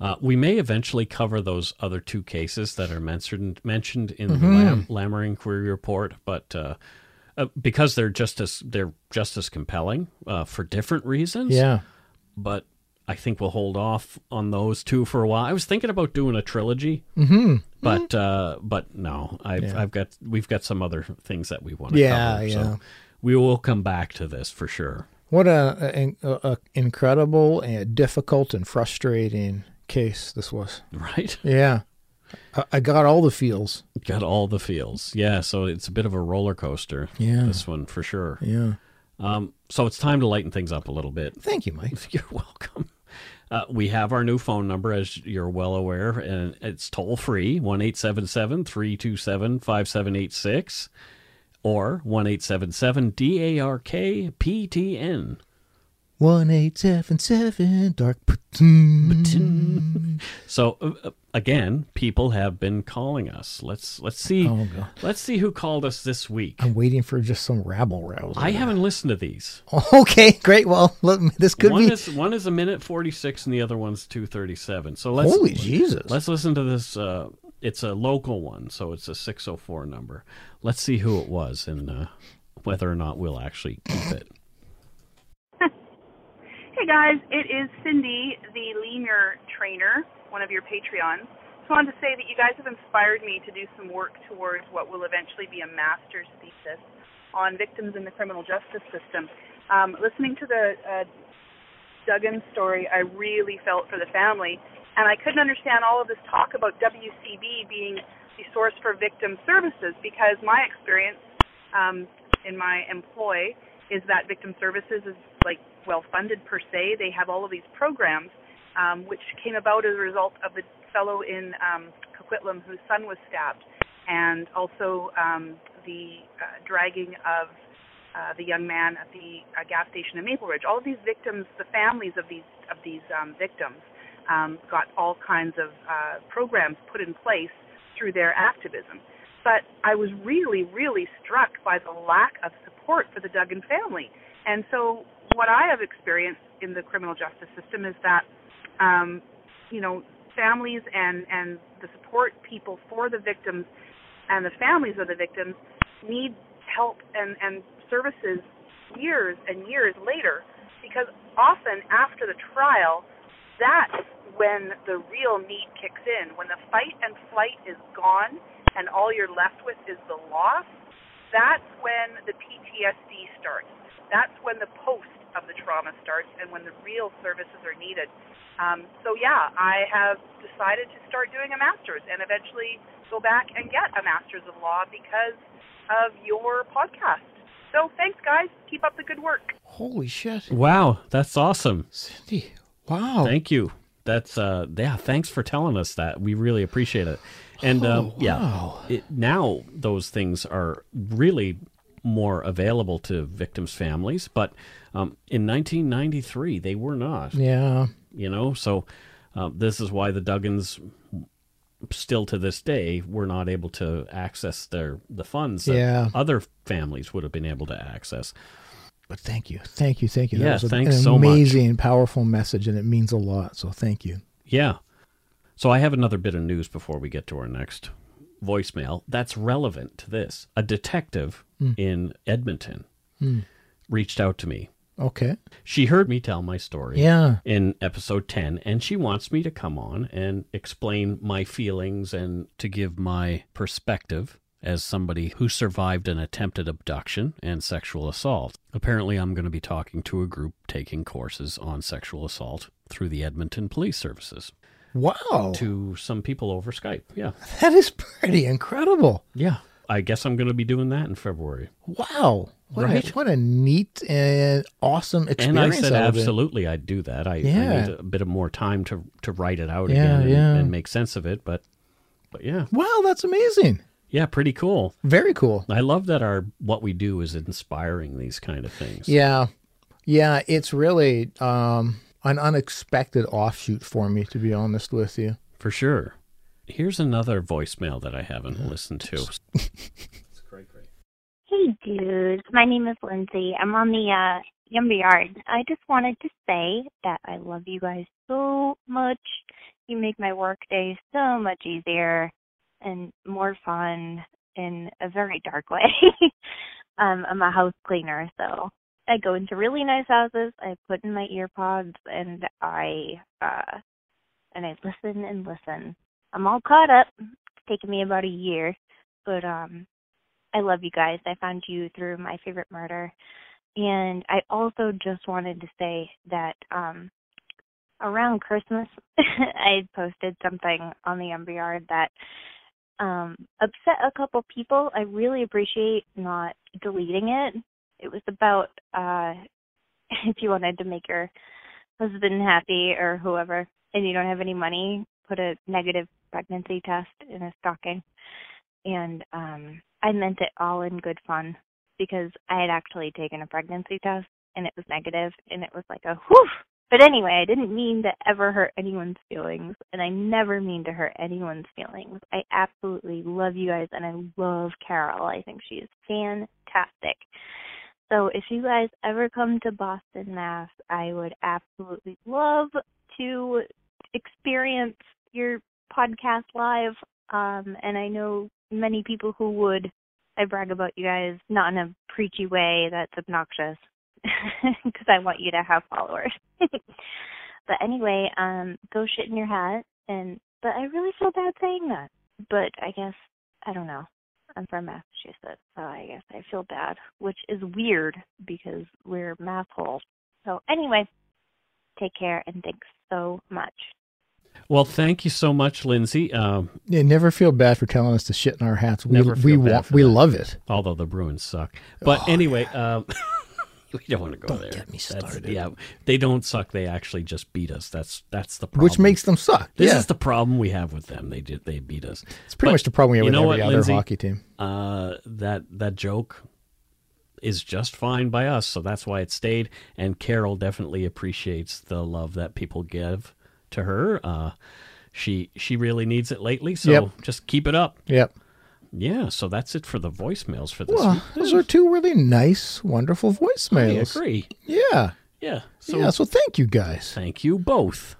Uh, we may eventually cover those other two cases that are mentioned mentioned in the Lam- Lamer Inquiry Report, but uh, uh, because they're just as they're just as compelling uh, for different reasons. Yeah, but I think we'll hold off on those two for a while. I was thinking about doing a trilogy, mm-hmm. but uh, but no, I've Yeah. I've got we've got some other things that we want to Yeah, cover. yeah. So we will come back to this for sure. what a, a, a incredible and difficult and frustrating case this was. *laughs* Right? Yeah, I, I got all the feels. Got all the feels. Yeah, so it's a bit of a roller coaster. Yeah. This one for sure. Yeah, Um, so it's time to lighten things up a little bit. thank you, Mike. *laughs* You're welcome. Uh, we have our new phone number, as you're well aware, and it's toll free 1 327 5786 or 1 DARK PTN. One eight seven seven dark. poutine. So uh, uh, again, people have been calling us. Let's let's see Oh, God. let's see who called us this week. I'm waiting for just some rabble rouse. I haven't listened to these. *laughs* Okay, great. Well, look, this could one be. is one is a minute 46 and the other one's 237. So let's Holy Jesus! Let's listen to this. Uh, it's a local one, so it's a 604 number. Let's see who it was and uh, whether or not we'll actually keep it. *laughs* Hey guys, it is Cindy, the Leaner trainer, one of your Patreons. Just wanted to say that you guys have inspired me to do some work towards what will eventually be a master's thesis on victims in the criminal justice system. Um, listening to the uh, Duggan story, I really felt for the family, and I couldn't understand all of this talk about WCB being the source for victim services because my experience um, in my employ is that victim services is like well funded per se. They have all of these programs um, which came about as a result of the fellow in um, Coquitlam whose son was stabbed, and also um, the uh, dragging of uh, the young man at the uh, gas station in Maple Ridge. All of these victims, the families of these of these um, victims, um, got all kinds of uh, programs put in place through their activism. But I was really, really struck by the lack of support for the Duggan family. And so, what I have experienced in the criminal justice system is that, um, you know, families and and the support people for the victims and the families of the victims need help and and services years and years later, because often after the trial, that's when the real need kicks in. When the fight and flight is gone and all you're left with is the loss, that's when the PTSD starts. That's when the post of the trauma starts and when the real services are needed. Um, so, yeah, I have decided to start doing a master's and eventually go back and get a master's of law because of your podcast. So, thanks, guys. Keep up the good work. Holy shit, Wow, that's awesome. Cindy! Wow. Thank you. That's uh yeah, thanks for telling us that. We really appreciate it. And um, Oh, yeah, wow. it, now those things are really more available to victims' families, but um, in 1993 they were not. yeah. You know, so uh, this is why the Duggans still to this day were not able to access their the funds that Yeah. other families would have been able to access. But thank you, thank you, thank you. That Yeah, was a- thanks an so much. amazing, powerful message, and it means a lot. So thank you. Yeah. So I have another bit of news before we get to our next voicemail that's relevant to this. A detective hmm. in Edmonton hmm. reached out to me. Okay. She heard me tell my story Yeah. in episode 10, and she wants me to come on and explain my feelings and to give my perspective as somebody who survived an attempted abduction and sexual assault. Apparently, I'm going to be talking to a group taking courses on sexual assault through the Edmonton Police Services Wow. to some people over Skype. Yeah. That is pretty incredible. Yeah. I guess I'm going to be doing that in February. Wow. What, Right. a, what a neat and awesome experience. And I said absolutely I'd do that. I, I need a bit of more time to to write it out Yeah, again and, yeah. and make sense of it. But but yeah, Wow, that's amazing. Yeah, pretty cool. Very cool. I love that our what we do is inspiring these kind of things. Yeah. Yeah, it's really um, an unexpected offshoot for me, to be honest with you. for sure. Here's another voicemail that I haven't listened to. *laughs* Hey, dudes. My name is Lindsay. I'm on the uh, Yumby Yard. I just wanted to say that I love you guys so much. You make my work day so much easier and more fun in a very dark way. *laughs* um, I'm a house cleaner, so I go into really nice houses. I put in my ear pods and I uh, and I listen and listen. I'm all caught up. It's taken me about a year, but um I love you guys. I found you through my favorite murder. And I also just wanted to say that um around Christmas *laughs* I posted something on the Yard that um upset a couple people. I really appreciate not deleting it. It was about uh *laughs* if you wanted to make your husband happy or whoever and you don't have any money, put a negative pregnancy test in a stocking. And um I meant it all in good fun because I had actually taken a pregnancy test and it was negative and it was like a whew. But anyway, I didn't mean to ever hurt anyone's feelings and I never mean to hurt anyone's feelings. I absolutely love you guys and I love Carol. I think she is fantastic. So if you guys ever come to Boston, Mass, I would absolutely love to experience your podcast live. Um, and I know many people who would. I brag about you guys, not in a preachy way that's obnoxious, *laughs* because I want you to have followers. *laughs* but anyway, um, go shit in your hat. And but I really feel bad saying that. But I guess I don't know. I'm from Massachusetts, so I guess I feel bad, which is weird because we're math holes. So anyway, take care and thanks so much. Well, thank you so much, Lindsay. Um, Yeah, never feel bad for telling us to shit in our hats. We Never we feel bad want for we that. love it. although the Bruins suck. But anyway, um, *laughs* we don't want to go Don't there. get me That's- started. yeah, they don't suck. They actually just beat us. That's that's the problem. Which makes them suck. this yeah. is the problem we have with them. They did they beat us. it's pretty but much the problem we have with every what, other Lindsay? hockey team. uh, that that joke is just fine by us, so that's why it stayed. And Carol definitely appreciates the love that people give to her. Uh, she she really needs it lately, so Yep. just keep it up. Yep. Yeah, so that's it for the voicemails for this Well, week. those are two really nice, wonderful voicemails. I agree. Yeah. Yeah. So yeah. So thank you guys. Thank you both.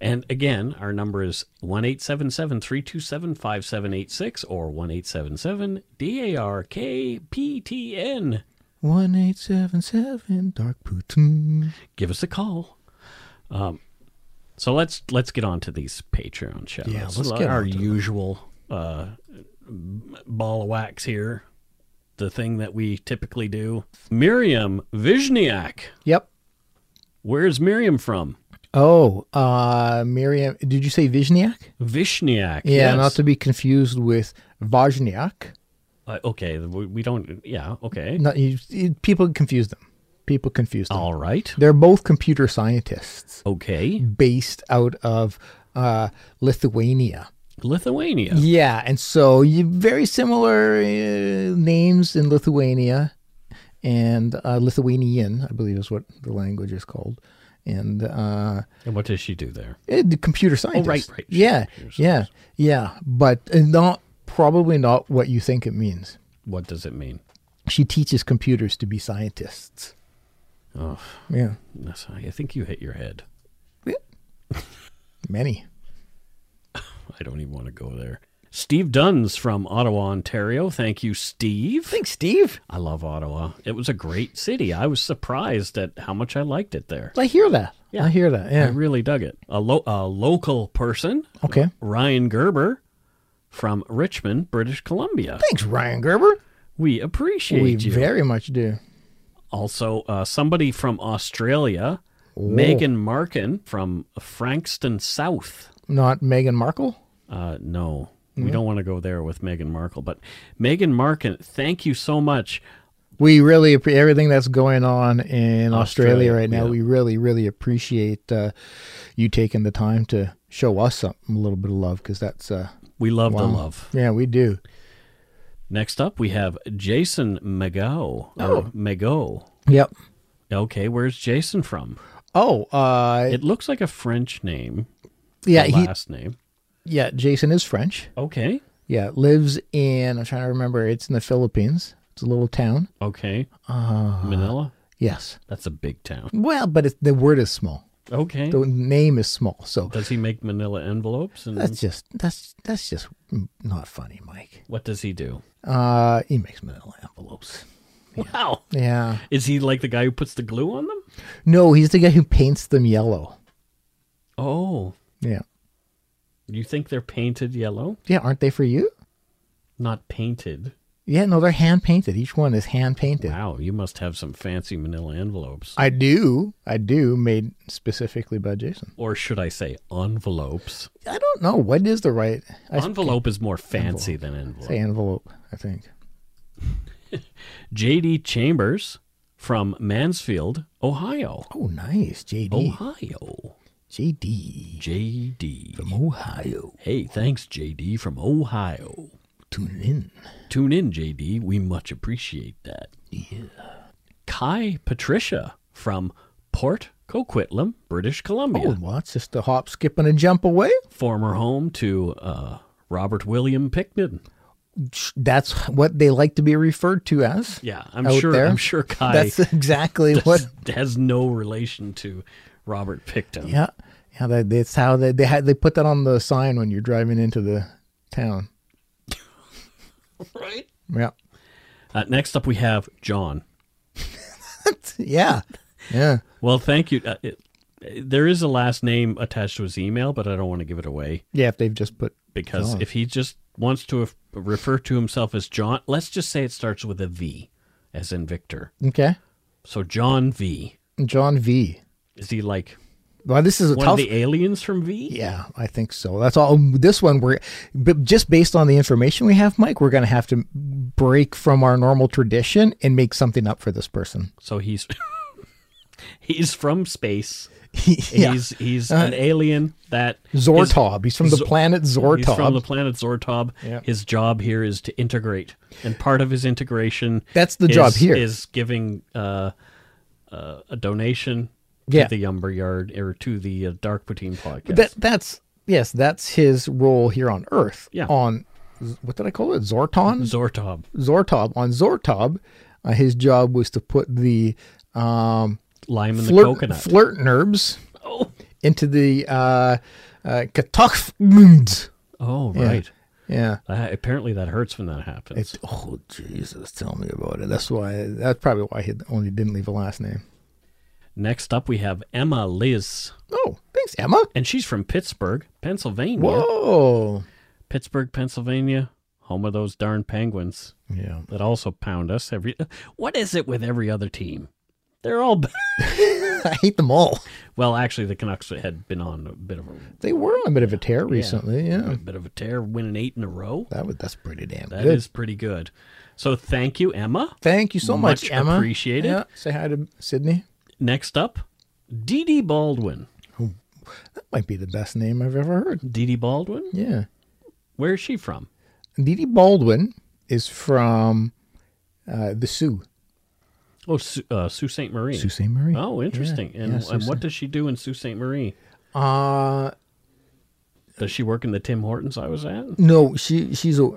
And again, our number is 1 327 5786 or 1 877 DARKPTN. One eight seven seven Dark Poutine. Give us a call. Um, so let's let's get on to these Patreon shows. Yeah, let's get our on to them. usual uh, ball of wax here. The thing that we typically do. Miriam Vishniak. Yep. Where's Miriam from? Oh, uh, Miriam, did you say Vishniak? Vishniak. Yeah, yes. not to be confused with Vajniak. Uh, okay, we, we don't. Yeah, okay. Not, you, you- people confuse them. People confuse them. All right. They're both computer scientists Okay. based out of uh, Lithuania. Lithuania. Yeah, and so you very similar uh, names in Lithuania, and uh, Lithuanian, I believe, is what the language is called, and uh, And what does she do there? eh, the computer scientist. right, right. Yeah, yeah, yeah, but uh, not probably not what you think it means. What does it mean? She teaches computers to be scientists. Oh, Yeah, I think you hit your head. Yeah. *laughs* many. I don't even want to go there. Steve Dunn's from Ottawa, Ontario. Thank you, Steve. Thanks, Steve. I love Ottawa. It was a great city. I was surprised at how much I liked it there. I hear that. Yeah. I hear that. Yeah. I really dug it. A, lo- a local person, Okay. Ryan Gerber from Richmond, British Columbia. Thanks, Ryan Gerber. We appreciate we you. very much do. also, uh, somebody from Australia, Megan Markin from Frankston South. Not Megan Markle. Uh, no, we don't want to go there with Meghan Markle, but Megan Markle, thank you so much. We really appreciate everything that's going on in Australia, Australia, right now. yeah. We really, really appreciate uh, you taking the time to show us some, a little bit of love because that's uh, We love the love. Yeah, we do. Next up, we have Jason Mago. Oh. Mago. Yep. Okay, where's Jason from? Oh, uh, It looks like a French name. yeah, he, last name. Yeah. Jason is French. Okay, Yeah, lives in. I'm trying to remember. It's in the Philippines. It's a little town. okay. Uh, Manila. yes. That's a big town. Well, but it's, the word is small. Okay. The name is small. So Does he make Manila envelopes? And that's just that's that's just not funny, Mike. what does he do? Uh, he makes manila envelopes. Wow. Yeah. Is he like the guy who puts the glue on them? No, he's the guy who paints them yellow. Oh, Yeah. You think they're painted yellow? Yeah, aren't they for you? Not painted. Yeah, no, they're hand painted. Each one is hand painted. Wow, you must have some fancy Manila envelopes. I do. I do, made specifically by Jason. or should I say envelopes? I don't know. What is the right I Envelope is more fancy than envelope. say envelope, I think. *laughs* JD Chambers from Mansfield, Ohio. Oh, nice. JD. Ohio. JD. JD. From Ohio. Hey, thanks, JD from Ohio. Tune in. Tune in, JD. We much appreciate that. Yeah. Kai Patricia from Port Coquitlam, British Columbia. Oh, well, it's just a hop, skip, and a jump away. Former home to uh, Robert William Pickton. That's what they like to be referred to as. Yeah, I'm sure. there? I'm sure Kai That's exactly *laughs* what. has no relation to Robert Pickton. Yeah, yeah. That, that's how they they had they put that on the sign when you're driving into the town. Right. Yeah, Uh, next up, we have John. *laughs* yeah, yeah. Well, thank you. Uh, it, there is a last name attached to his email, but I don't want to give it away Yeah, if they've just put because John. if he just wants to af- refer to himself as John, let's just say it starts with a V, as in Victor. okay, So John V. John V. Is he like Well, this is a one tough. of the aliens from V? yeah, I think so. That's all. This one, we're but just based on the information we have, Mike, we're going to have to break from our normal tradition and make something up for this person. So he's *laughs* he's from space. *laughs* yeah. He's he's an alien that is- Zortob. He's from the planet Zortob. He's from the planet Zortob. Yeah. His job here is to integrate, and part of his integration That's the is, job here. is giving uh, uh, a donation Yeah. to the Umber Yard or to the uh, Dark Poutine podcast. That that's yes, that's his role here on Earth. Yeah. On what did I call it? Zorton. Zortob. Zortob. On Zortob, uh, his job was to put the um, Lime in the flirt, coconut. flirt herbs oh. into the uh, uh, oh, right. Yeah. Uh, apparently that hurts when that happens. It's oh Jesus, tell me about it. That's why. That's probably why he only didn't leave a last name. Next up, we have Emma Liz, Oh, thanks, Emma. and she's from Pittsburgh, Pennsylvania. Whoa. Pittsburgh, Pennsylvania, home of those darn penguins Yeah. that also pound us every. What is it with every other team? They're all. *laughs* I hate them all. Well, actually, the Canucks had been on a bit of a, They were on a bit of a tear recently. Yeah. a bit of a tear, winning eight in a row. That was that's pretty damn That is good. pretty good. So thank you, Emma. Thank you so much, Much Emma. appreciated. Yeah. Say hi to Sydney. Next up, Dee Dee Baldwin. That might be the best name I've ever heard. Dee Dee Baldwin. Yeah. Where is she from? Dee Dee Baldwin is from uh, the Soo. Oh, uh, Sault Ste. Marie. Sault Ste. Marie. Oh, interesting. Yeah, and yeah, and what does she do in Sault Ste. Marie? Uh Does she work in the Tim Hortons I was at? no, she she's a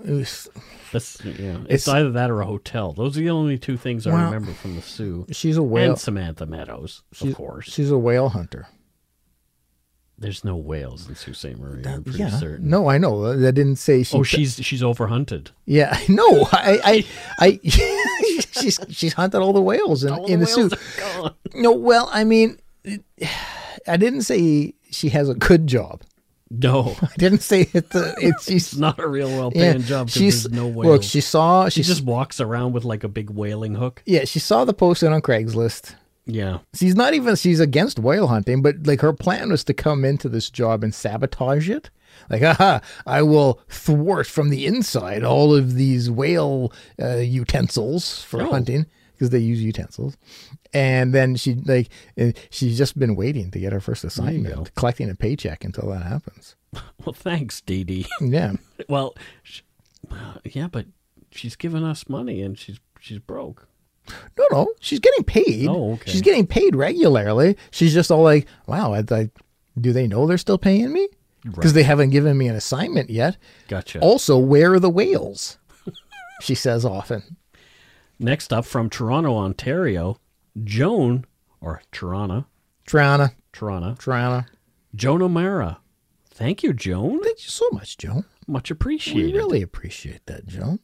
That's yeah. It's, It's- either that or a hotel. Those are the only two things I Well, remember from the Soo. she's a whale. and Samantha Meadows, She's, of course. she's a whale hunter. There's no whales in Sault Ste. Marie. I'm pretty yeah. certain. No, I know. I didn't say she. Oh, she's she's overhunted. Yeah, *laughs* no, I, I, I *laughs* she's she's hunted all the whales in, in the, Soo. gone. No, well, I mean, *sighs* I didn't say she has a good job. No, *laughs* I didn't say it. The, it's she's it's not a real well yeah, job she's no whales. look. She saw she she just walks around with like a big whaling hook. yeah she saw the posting on Craigslist. Yeah. She's not even she's against whale hunting, but like her plan was to come into this job and sabotage it. Like, aha, I will thwart from the inside all of these whale uh, utensils for Oh. hunting because they use utensils. And then she like uh, she's just been waiting to get her first assignment, collecting a paycheck until that happens. *laughs* Well, thanks, Dee Dee. *laughs* Yeah. *laughs* well, sh yeah, but she's giving us money and she's she's broke. No, no, she's getting paid. Oh, okay. She's getting paid regularly. She's just all like, "Wow, I, I, do they know they're still paying me? Because they haven't given me an assignment yet." Gotcha. Also, where are the whales? she says often. Next up from Toronto, Ontario, Joan or Toronto, Toronto. Toronto, Trana. Joan O'Mara. Thank you, Joan. Thank you so much, Joan. Much appreciated. We really appreciate that, Joan.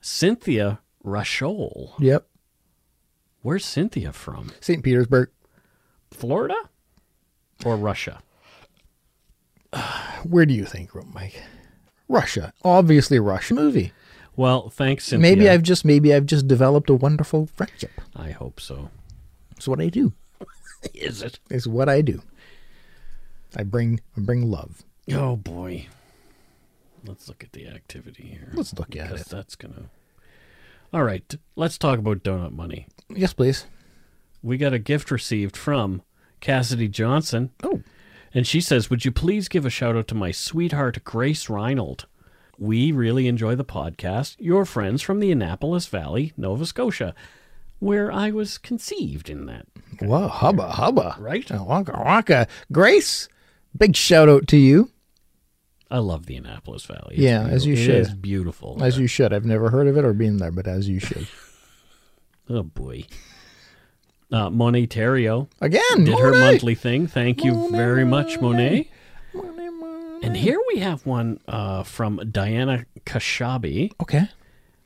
Cynthia Rachol. Yep. Where's Cynthia from? St. Petersburg. Florida or Russia? *sighs* Where do you think, Mike? Russia. Obviously, Russia movie. Well, thanks, Cynthia. Maybe I've just maybe I've just developed a wonderful friendship. I hope so. It's what I do. *laughs* Is it? It's what I do. I bring I bring love. Oh boy. Let's look at the activity here. Let's look at it. that's gonna. All right, let's talk about donut money. Yes, please. We got a gift received from Cassidy Johnson. Oh. And she says, Would you please give a shout out to my sweetheart, Grace Reinald? We really enjoy the podcast. Your friends from the Annapolis Valley, Nova Scotia, where I was conceived in that. Wow, hubba hubba. Right? Waka waka. Grace, big shout out to you. I love the Annapolis Valley. It's Yeah, as you. Should. It is beautiful. As you should. I've never heard of it or been there, but as you should. Oh, boy. Uh, Monet Terrio Again, did her monthly thing. Thank you very much, Monet. Monet, Monet. And here we have one uh, from Diana Kashabi. Okay.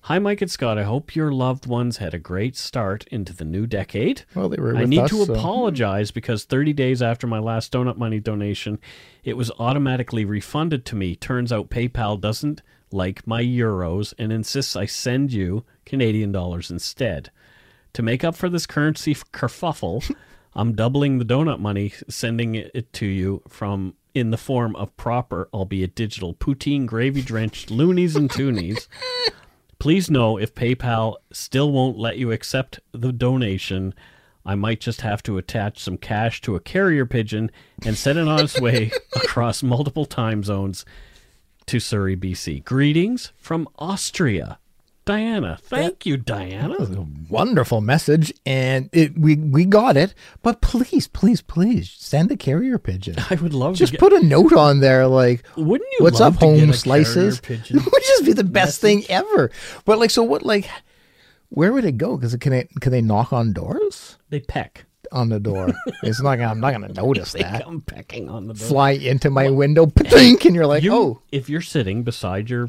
Hi, Mike and Scott. I hope your loved ones had a great start into the new decade. Well, they were I need us, to so- apologize because 30 days after my last donut money donation, it was automatically refunded to me. Turns out PayPal doesn't like my euros and insists I send you Canadian dollars instead. To make up for this currency kerfuffle, *laughs* I'm doubling the donut money, sending it to you from in the form of proper, albeit digital, poutine gravy drenched loonies and toonies. *laughs* Please know if PayPal still won't let you accept the donation, I might just have to attach some cash to a carrier pigeon and send it on its *laughs* way across multiple time zones to Surrey, BC. Greetings from Austria. Diana. Thank you, Diana. a Wonderful message, and it we we got it. But please, please, please send a carrier pigeon. I would love Just to get, put a note on there, like, Wouldn't you "What's up, to home slices?" *laughs* It would just be the best thing ever. But like, so what? Like, where would it go? Because can it can they knock on doors? They peck. On the door, it's not. Gonna, I'm not gonna notice *laughs* They that. come pecking on the door. Fly into my window, *laughs* pink, and you're like, You- oh, if you're sitting beside your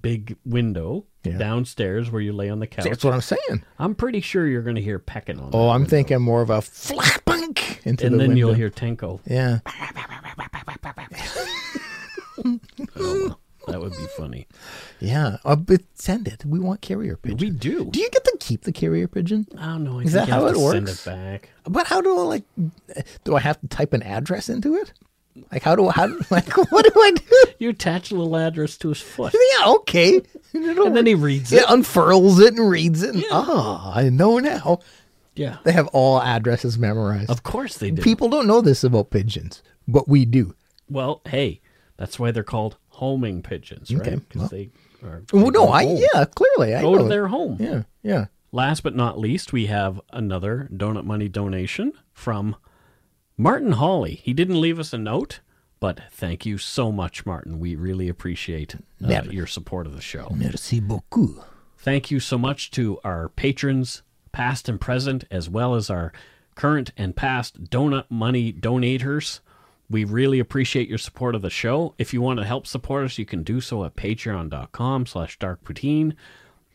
big window Yeah. downstairs where you lay on the couch, that's what I'm saying. I'm pretty sure you're going to hear pecking on. Oh, I'm window. thinking more of a flack bunk into and the then window. you'll hear Tenko. yeah. *laughs* That would be funny. Yeah, uh, but send it. We want carrier pigeon. We do. Do you get to keep the carrier pigeon? I don't know. I Is think that how to it Send works? it back. But how do I like? Do I have to type an address into it? Like how do how *laughs* like what do I do? You attach a little address to his foot, *laughs* Yeah, okay. and then he reads it it. unfurls it and reads it. And, Oh, I know now. Yeah, They have all addresses memorized. of course they do. People don't know this about pigeons, but we do. well, hey, that's why they're called homing pigeons, right? Okay, Because well. they are. Well, no, I home. yeah, clearly I go know. to their home. Yeah, yeah. Last but not least, we have another donut money donation from Martin Hawley. He didn't leave us a note, but thank you so much, Martin. We really appreciate uh, your support of the show. Merci beaucoup. Thank you so much to our patrons, past and present, as well as our current and past donut money donators. We really appreciate your support of the show. If you want to help support us, you can do so at patreon.com slash darkpoutine.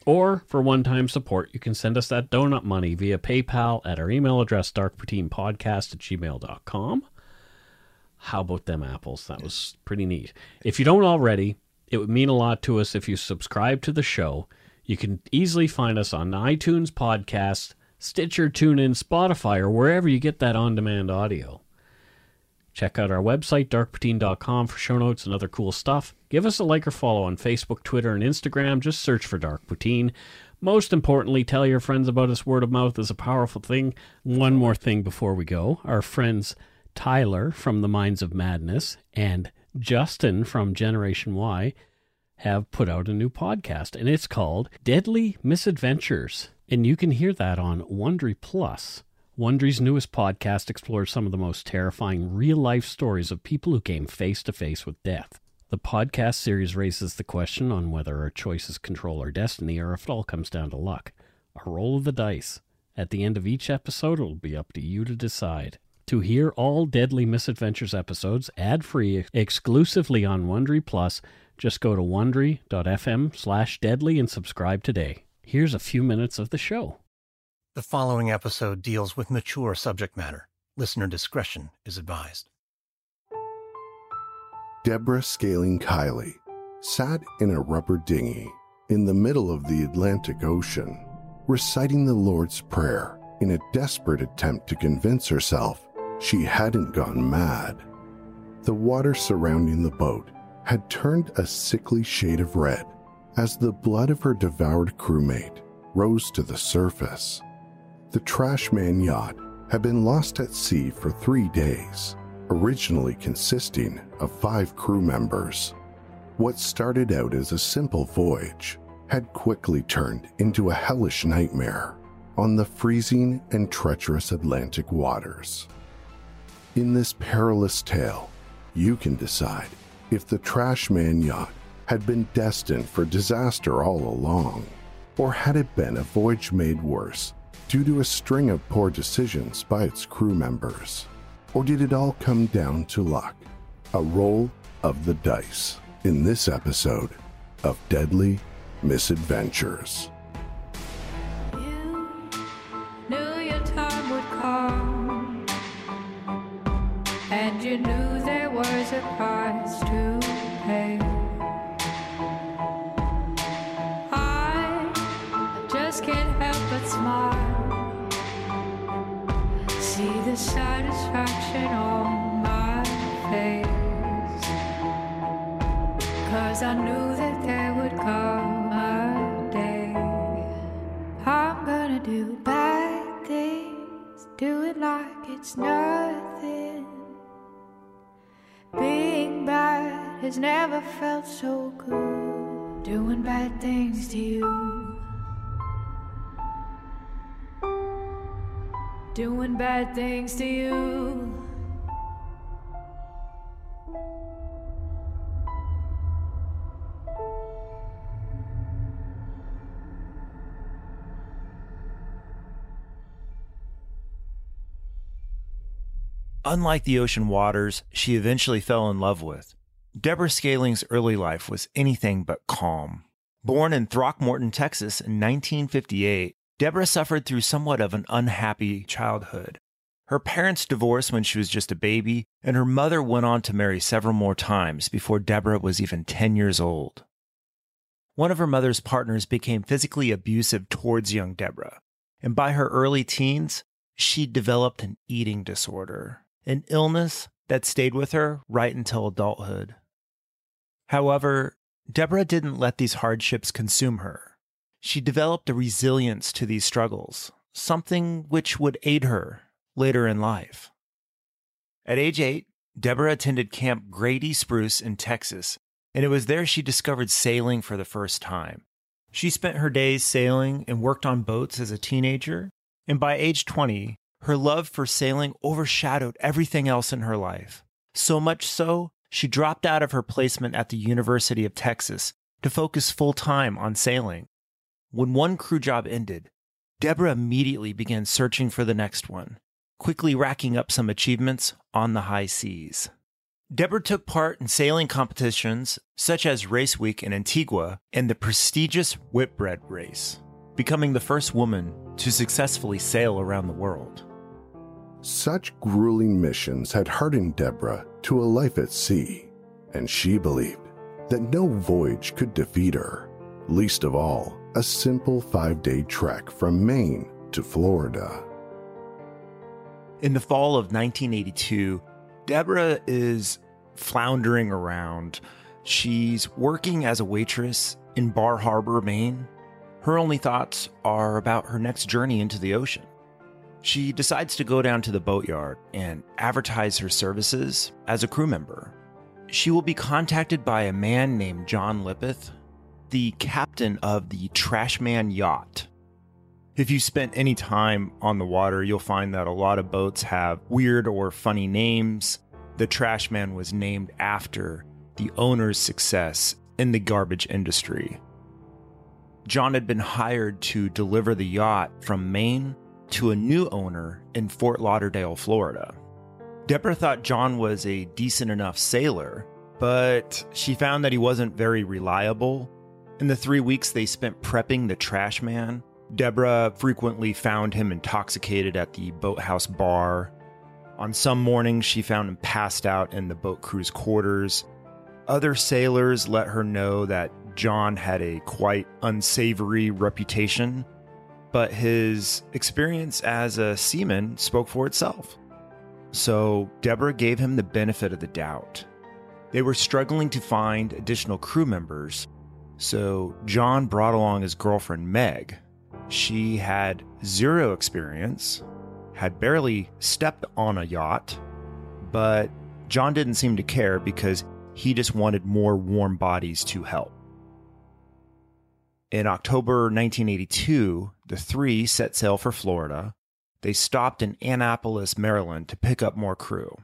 Or for one-time support, you can send us that donut money via PayPal at our email address, darkpoutinepodcast at gmail.com. How about them apples? That was pretty neat. If you don't already, it would mean a lot to us if you subscribe to the show. You can easily find us on iTunes Podcast, Stitcher, TuneIn, Spotify, or wherever you get that on-demand audio. Check out our website, darkpoutine.com, for show notes and other cool stuff. Give us a like or follow on Facebook, Twitter, and Instagram. Just search for Dark Poutine. Most importantly, tell your friends about us. Word of mouth is a powerful thing. One more thing before we go. Our friends Tyler from the Minds of Madness and Justin from Generation Y have put out a new podcast, and it's called Deadly Misadventures. And you can hear that on Wondery Plus. Wondery's newest podcast explores some of the most terrifying real life stories of people who came face to face with death. The podcast series raises the question on whether our choices control our destiny or if it all comes down to luck. A roll of the dice. At the end of each episode, it will be up to you to decide. To hear all Deadly Misadventures episodes ad free exclusively on Wondery Plus, just go to wondery.fm slash deadly and subscribe today. Here's a few minutes of the show. The following episode deals with mature subject matter. Listener discretion is advised. Deborah Scaling Kiley sat in a rubber dinghy in the middle of the Atlantic Ocean, reciting the Lord's Prayer in a desperate attempt to convince herself she hadn't gone mad. The water surrounding the boat had turned a sickly shade of red as the blood of her devoured crewmate rose to the surface. The Trashman yacht had been lost at sea for three days, originally consisting of five crew members. What started out as a simple voyage had quickly turned into a hellish nightmare on the freezing and treacherous Atlantic waters. In this perilous tale, you can decide if the Trashman yacht had been destined for disaster all along, or had it been a voyage made worse due to a string of poor decisions by its crew members? Or did it all come down to luck? A roll of the dice in this episode of Deadly Misadventures. Cause I knew that there would come a day. I'm gonna do bad things, do it like it's nothing. Being bad has never felt so good. Doing bad things to you. Doing bad things to you. Unlike the ocean waters she eventually fell in love with, Deborah Scaling's early life was anything but calm. Born in Throckmorton, Texas in 1958, Deborah suffered through somewhat of an unhappy childhood. Her parents divorced when she was just a baby, and her mother went on to marry several more times before Deborah was even 10 years old. One of her mother's partners became physically abusive towards young Deborah, and by her early teens, she developed an eating disorder, an illness that stayed with her right until adulthood. However, Deborah didn't let these hardships consume her. She developed a resilience to these struggles, something which would aid her later in life. At age eight, Deborah attended Camp Grady Spruce in Texas, and it was there she discovered sailing for the first time. She spent her days sailing and worked on boats as a teenager, and by age 20, her love for sailing overshadowed everything else in her life. So much so, she dropped out of her placement at the University of Texas to focus full time on sailing. When one crew job ended, Deborah immediately began searching for the next one. quickly racking up some achievements on the high seas. Deborah took part in sailing competitions such as Race Week in Antigua and the prestigious Whitbread Race, becoming the first woman to successfully sail around the world. Such grueling missions had hardened Deborah to a life at sea, and she believed that no voyage could defeat her, least of all a simple five day trek from Maine to Florida. In the fall of 1982, Deborah is floundering around. She's working as a waitress in Bar Harbor, Maine. Her only thoughts are about her next journey into the ocean. She decides to go down to the boatyard and advertise her services as a crew member. She will be contacted by a man named John Lippoth, the captain of the Trashman yacht. If you spent any time on the water, you'll find that a lot of boats have weird or funny names. The Trashman was named after the owner's success in the garbage industry. John had been hired to deliver the yacht from Maine to a new owner in Fort Lauderdale, Florida. Deborah thought John was a decent enough sailor, but she found that he wasn't very reliable. In the three weeks they spent prepping the Trashman, Deborah frequently found him intoxicated at the boathouse bar. On some mornings, she found him passed out in the boat crew's quarters. Other sailors let her know that John had a quite unsavory reputation but his experience as a seaman spoke for itself. So Deborah gave him the benefit of the doubt. They were struggling to find additional crew members, so John brought along his girlfriend Meg. She had zero experience, had barely stepped on a yacht, but John didn't seem to care because he just wanted more warm bodies to help. In October 1982, the three set sail for Florida. They stopped in Annapolis, Maryland to pick up more crew.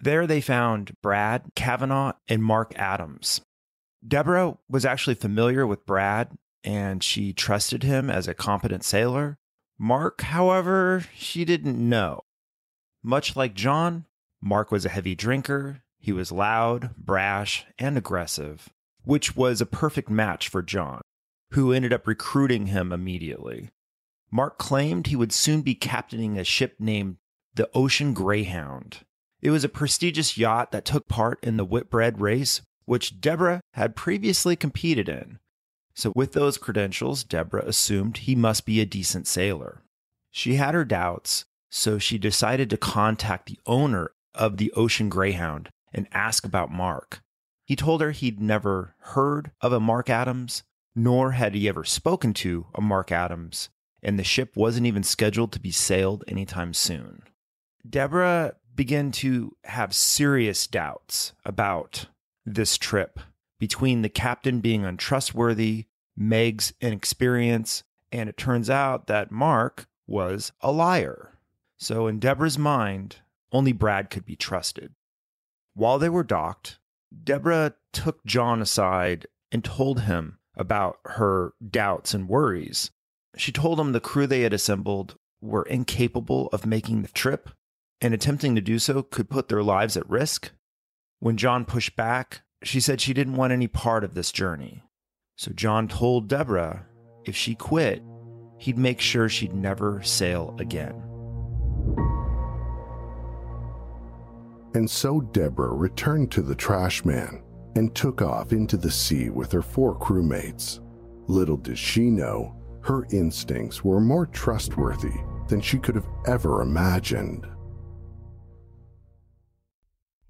There they found Brad Cavanagh and Mark Adams. Deborah was actually familiar with Brad and she trusted him as a competent sailor. Mark, however, she didn't know. Much like John, Mark was a heavy drinker. He was loud, brash, and aggressive, which was a perfect match for John who ended up recruiting him immediately. Mark claimed he would soon be captaining a ship named the Ocean Greyhound. It was a prestigious yacht that took part in the Whitbread race, which Deborah had previously competed in. So, with those credentials, Deborah assumed he must be a decent sailor. She had her doubts, so she decided to contact the owner of the Ocean Greyhound and ask about Mark. He told her he'd never heard of a Mark Adams, nor had he ever spoken to a Mark Adams, and the ship wasn't even scheduled to be sailed anytime soon. Deborah began to have serious doubts about this trip between the captain being untrustworthy, Meg's inexperience, and it turns out that Mark was a liar. So, in Deborah's mind, only Brad could be trusted. While they were docked, Deborah took John aside and told him about her doubts and worries. She told him the crew they had assembled were incapable of making the trip, and attempting to do so could put their lives at risk. When John pushed back, she said she didn't want any part of this journey. So John told Deborah if she quit, he'd make sure she'd never sail again. And so Deborah returned to the Trashman and took off into the sea with her four crewmates. Little did she know, her instincts were more trustworthy than she could have ever imagined.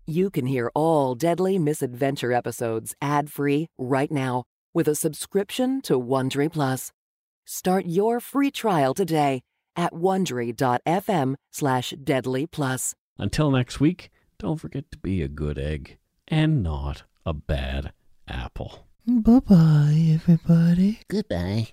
You can hear all Deadly Misadventure episodes ad-free right now with a subscription to Wondery Plus. Start your free trial today at wondery.fm slash deadly plus. Until next week, don't forget to be a good egg and not a bad apple. Bye bye, everybody. Goodbye.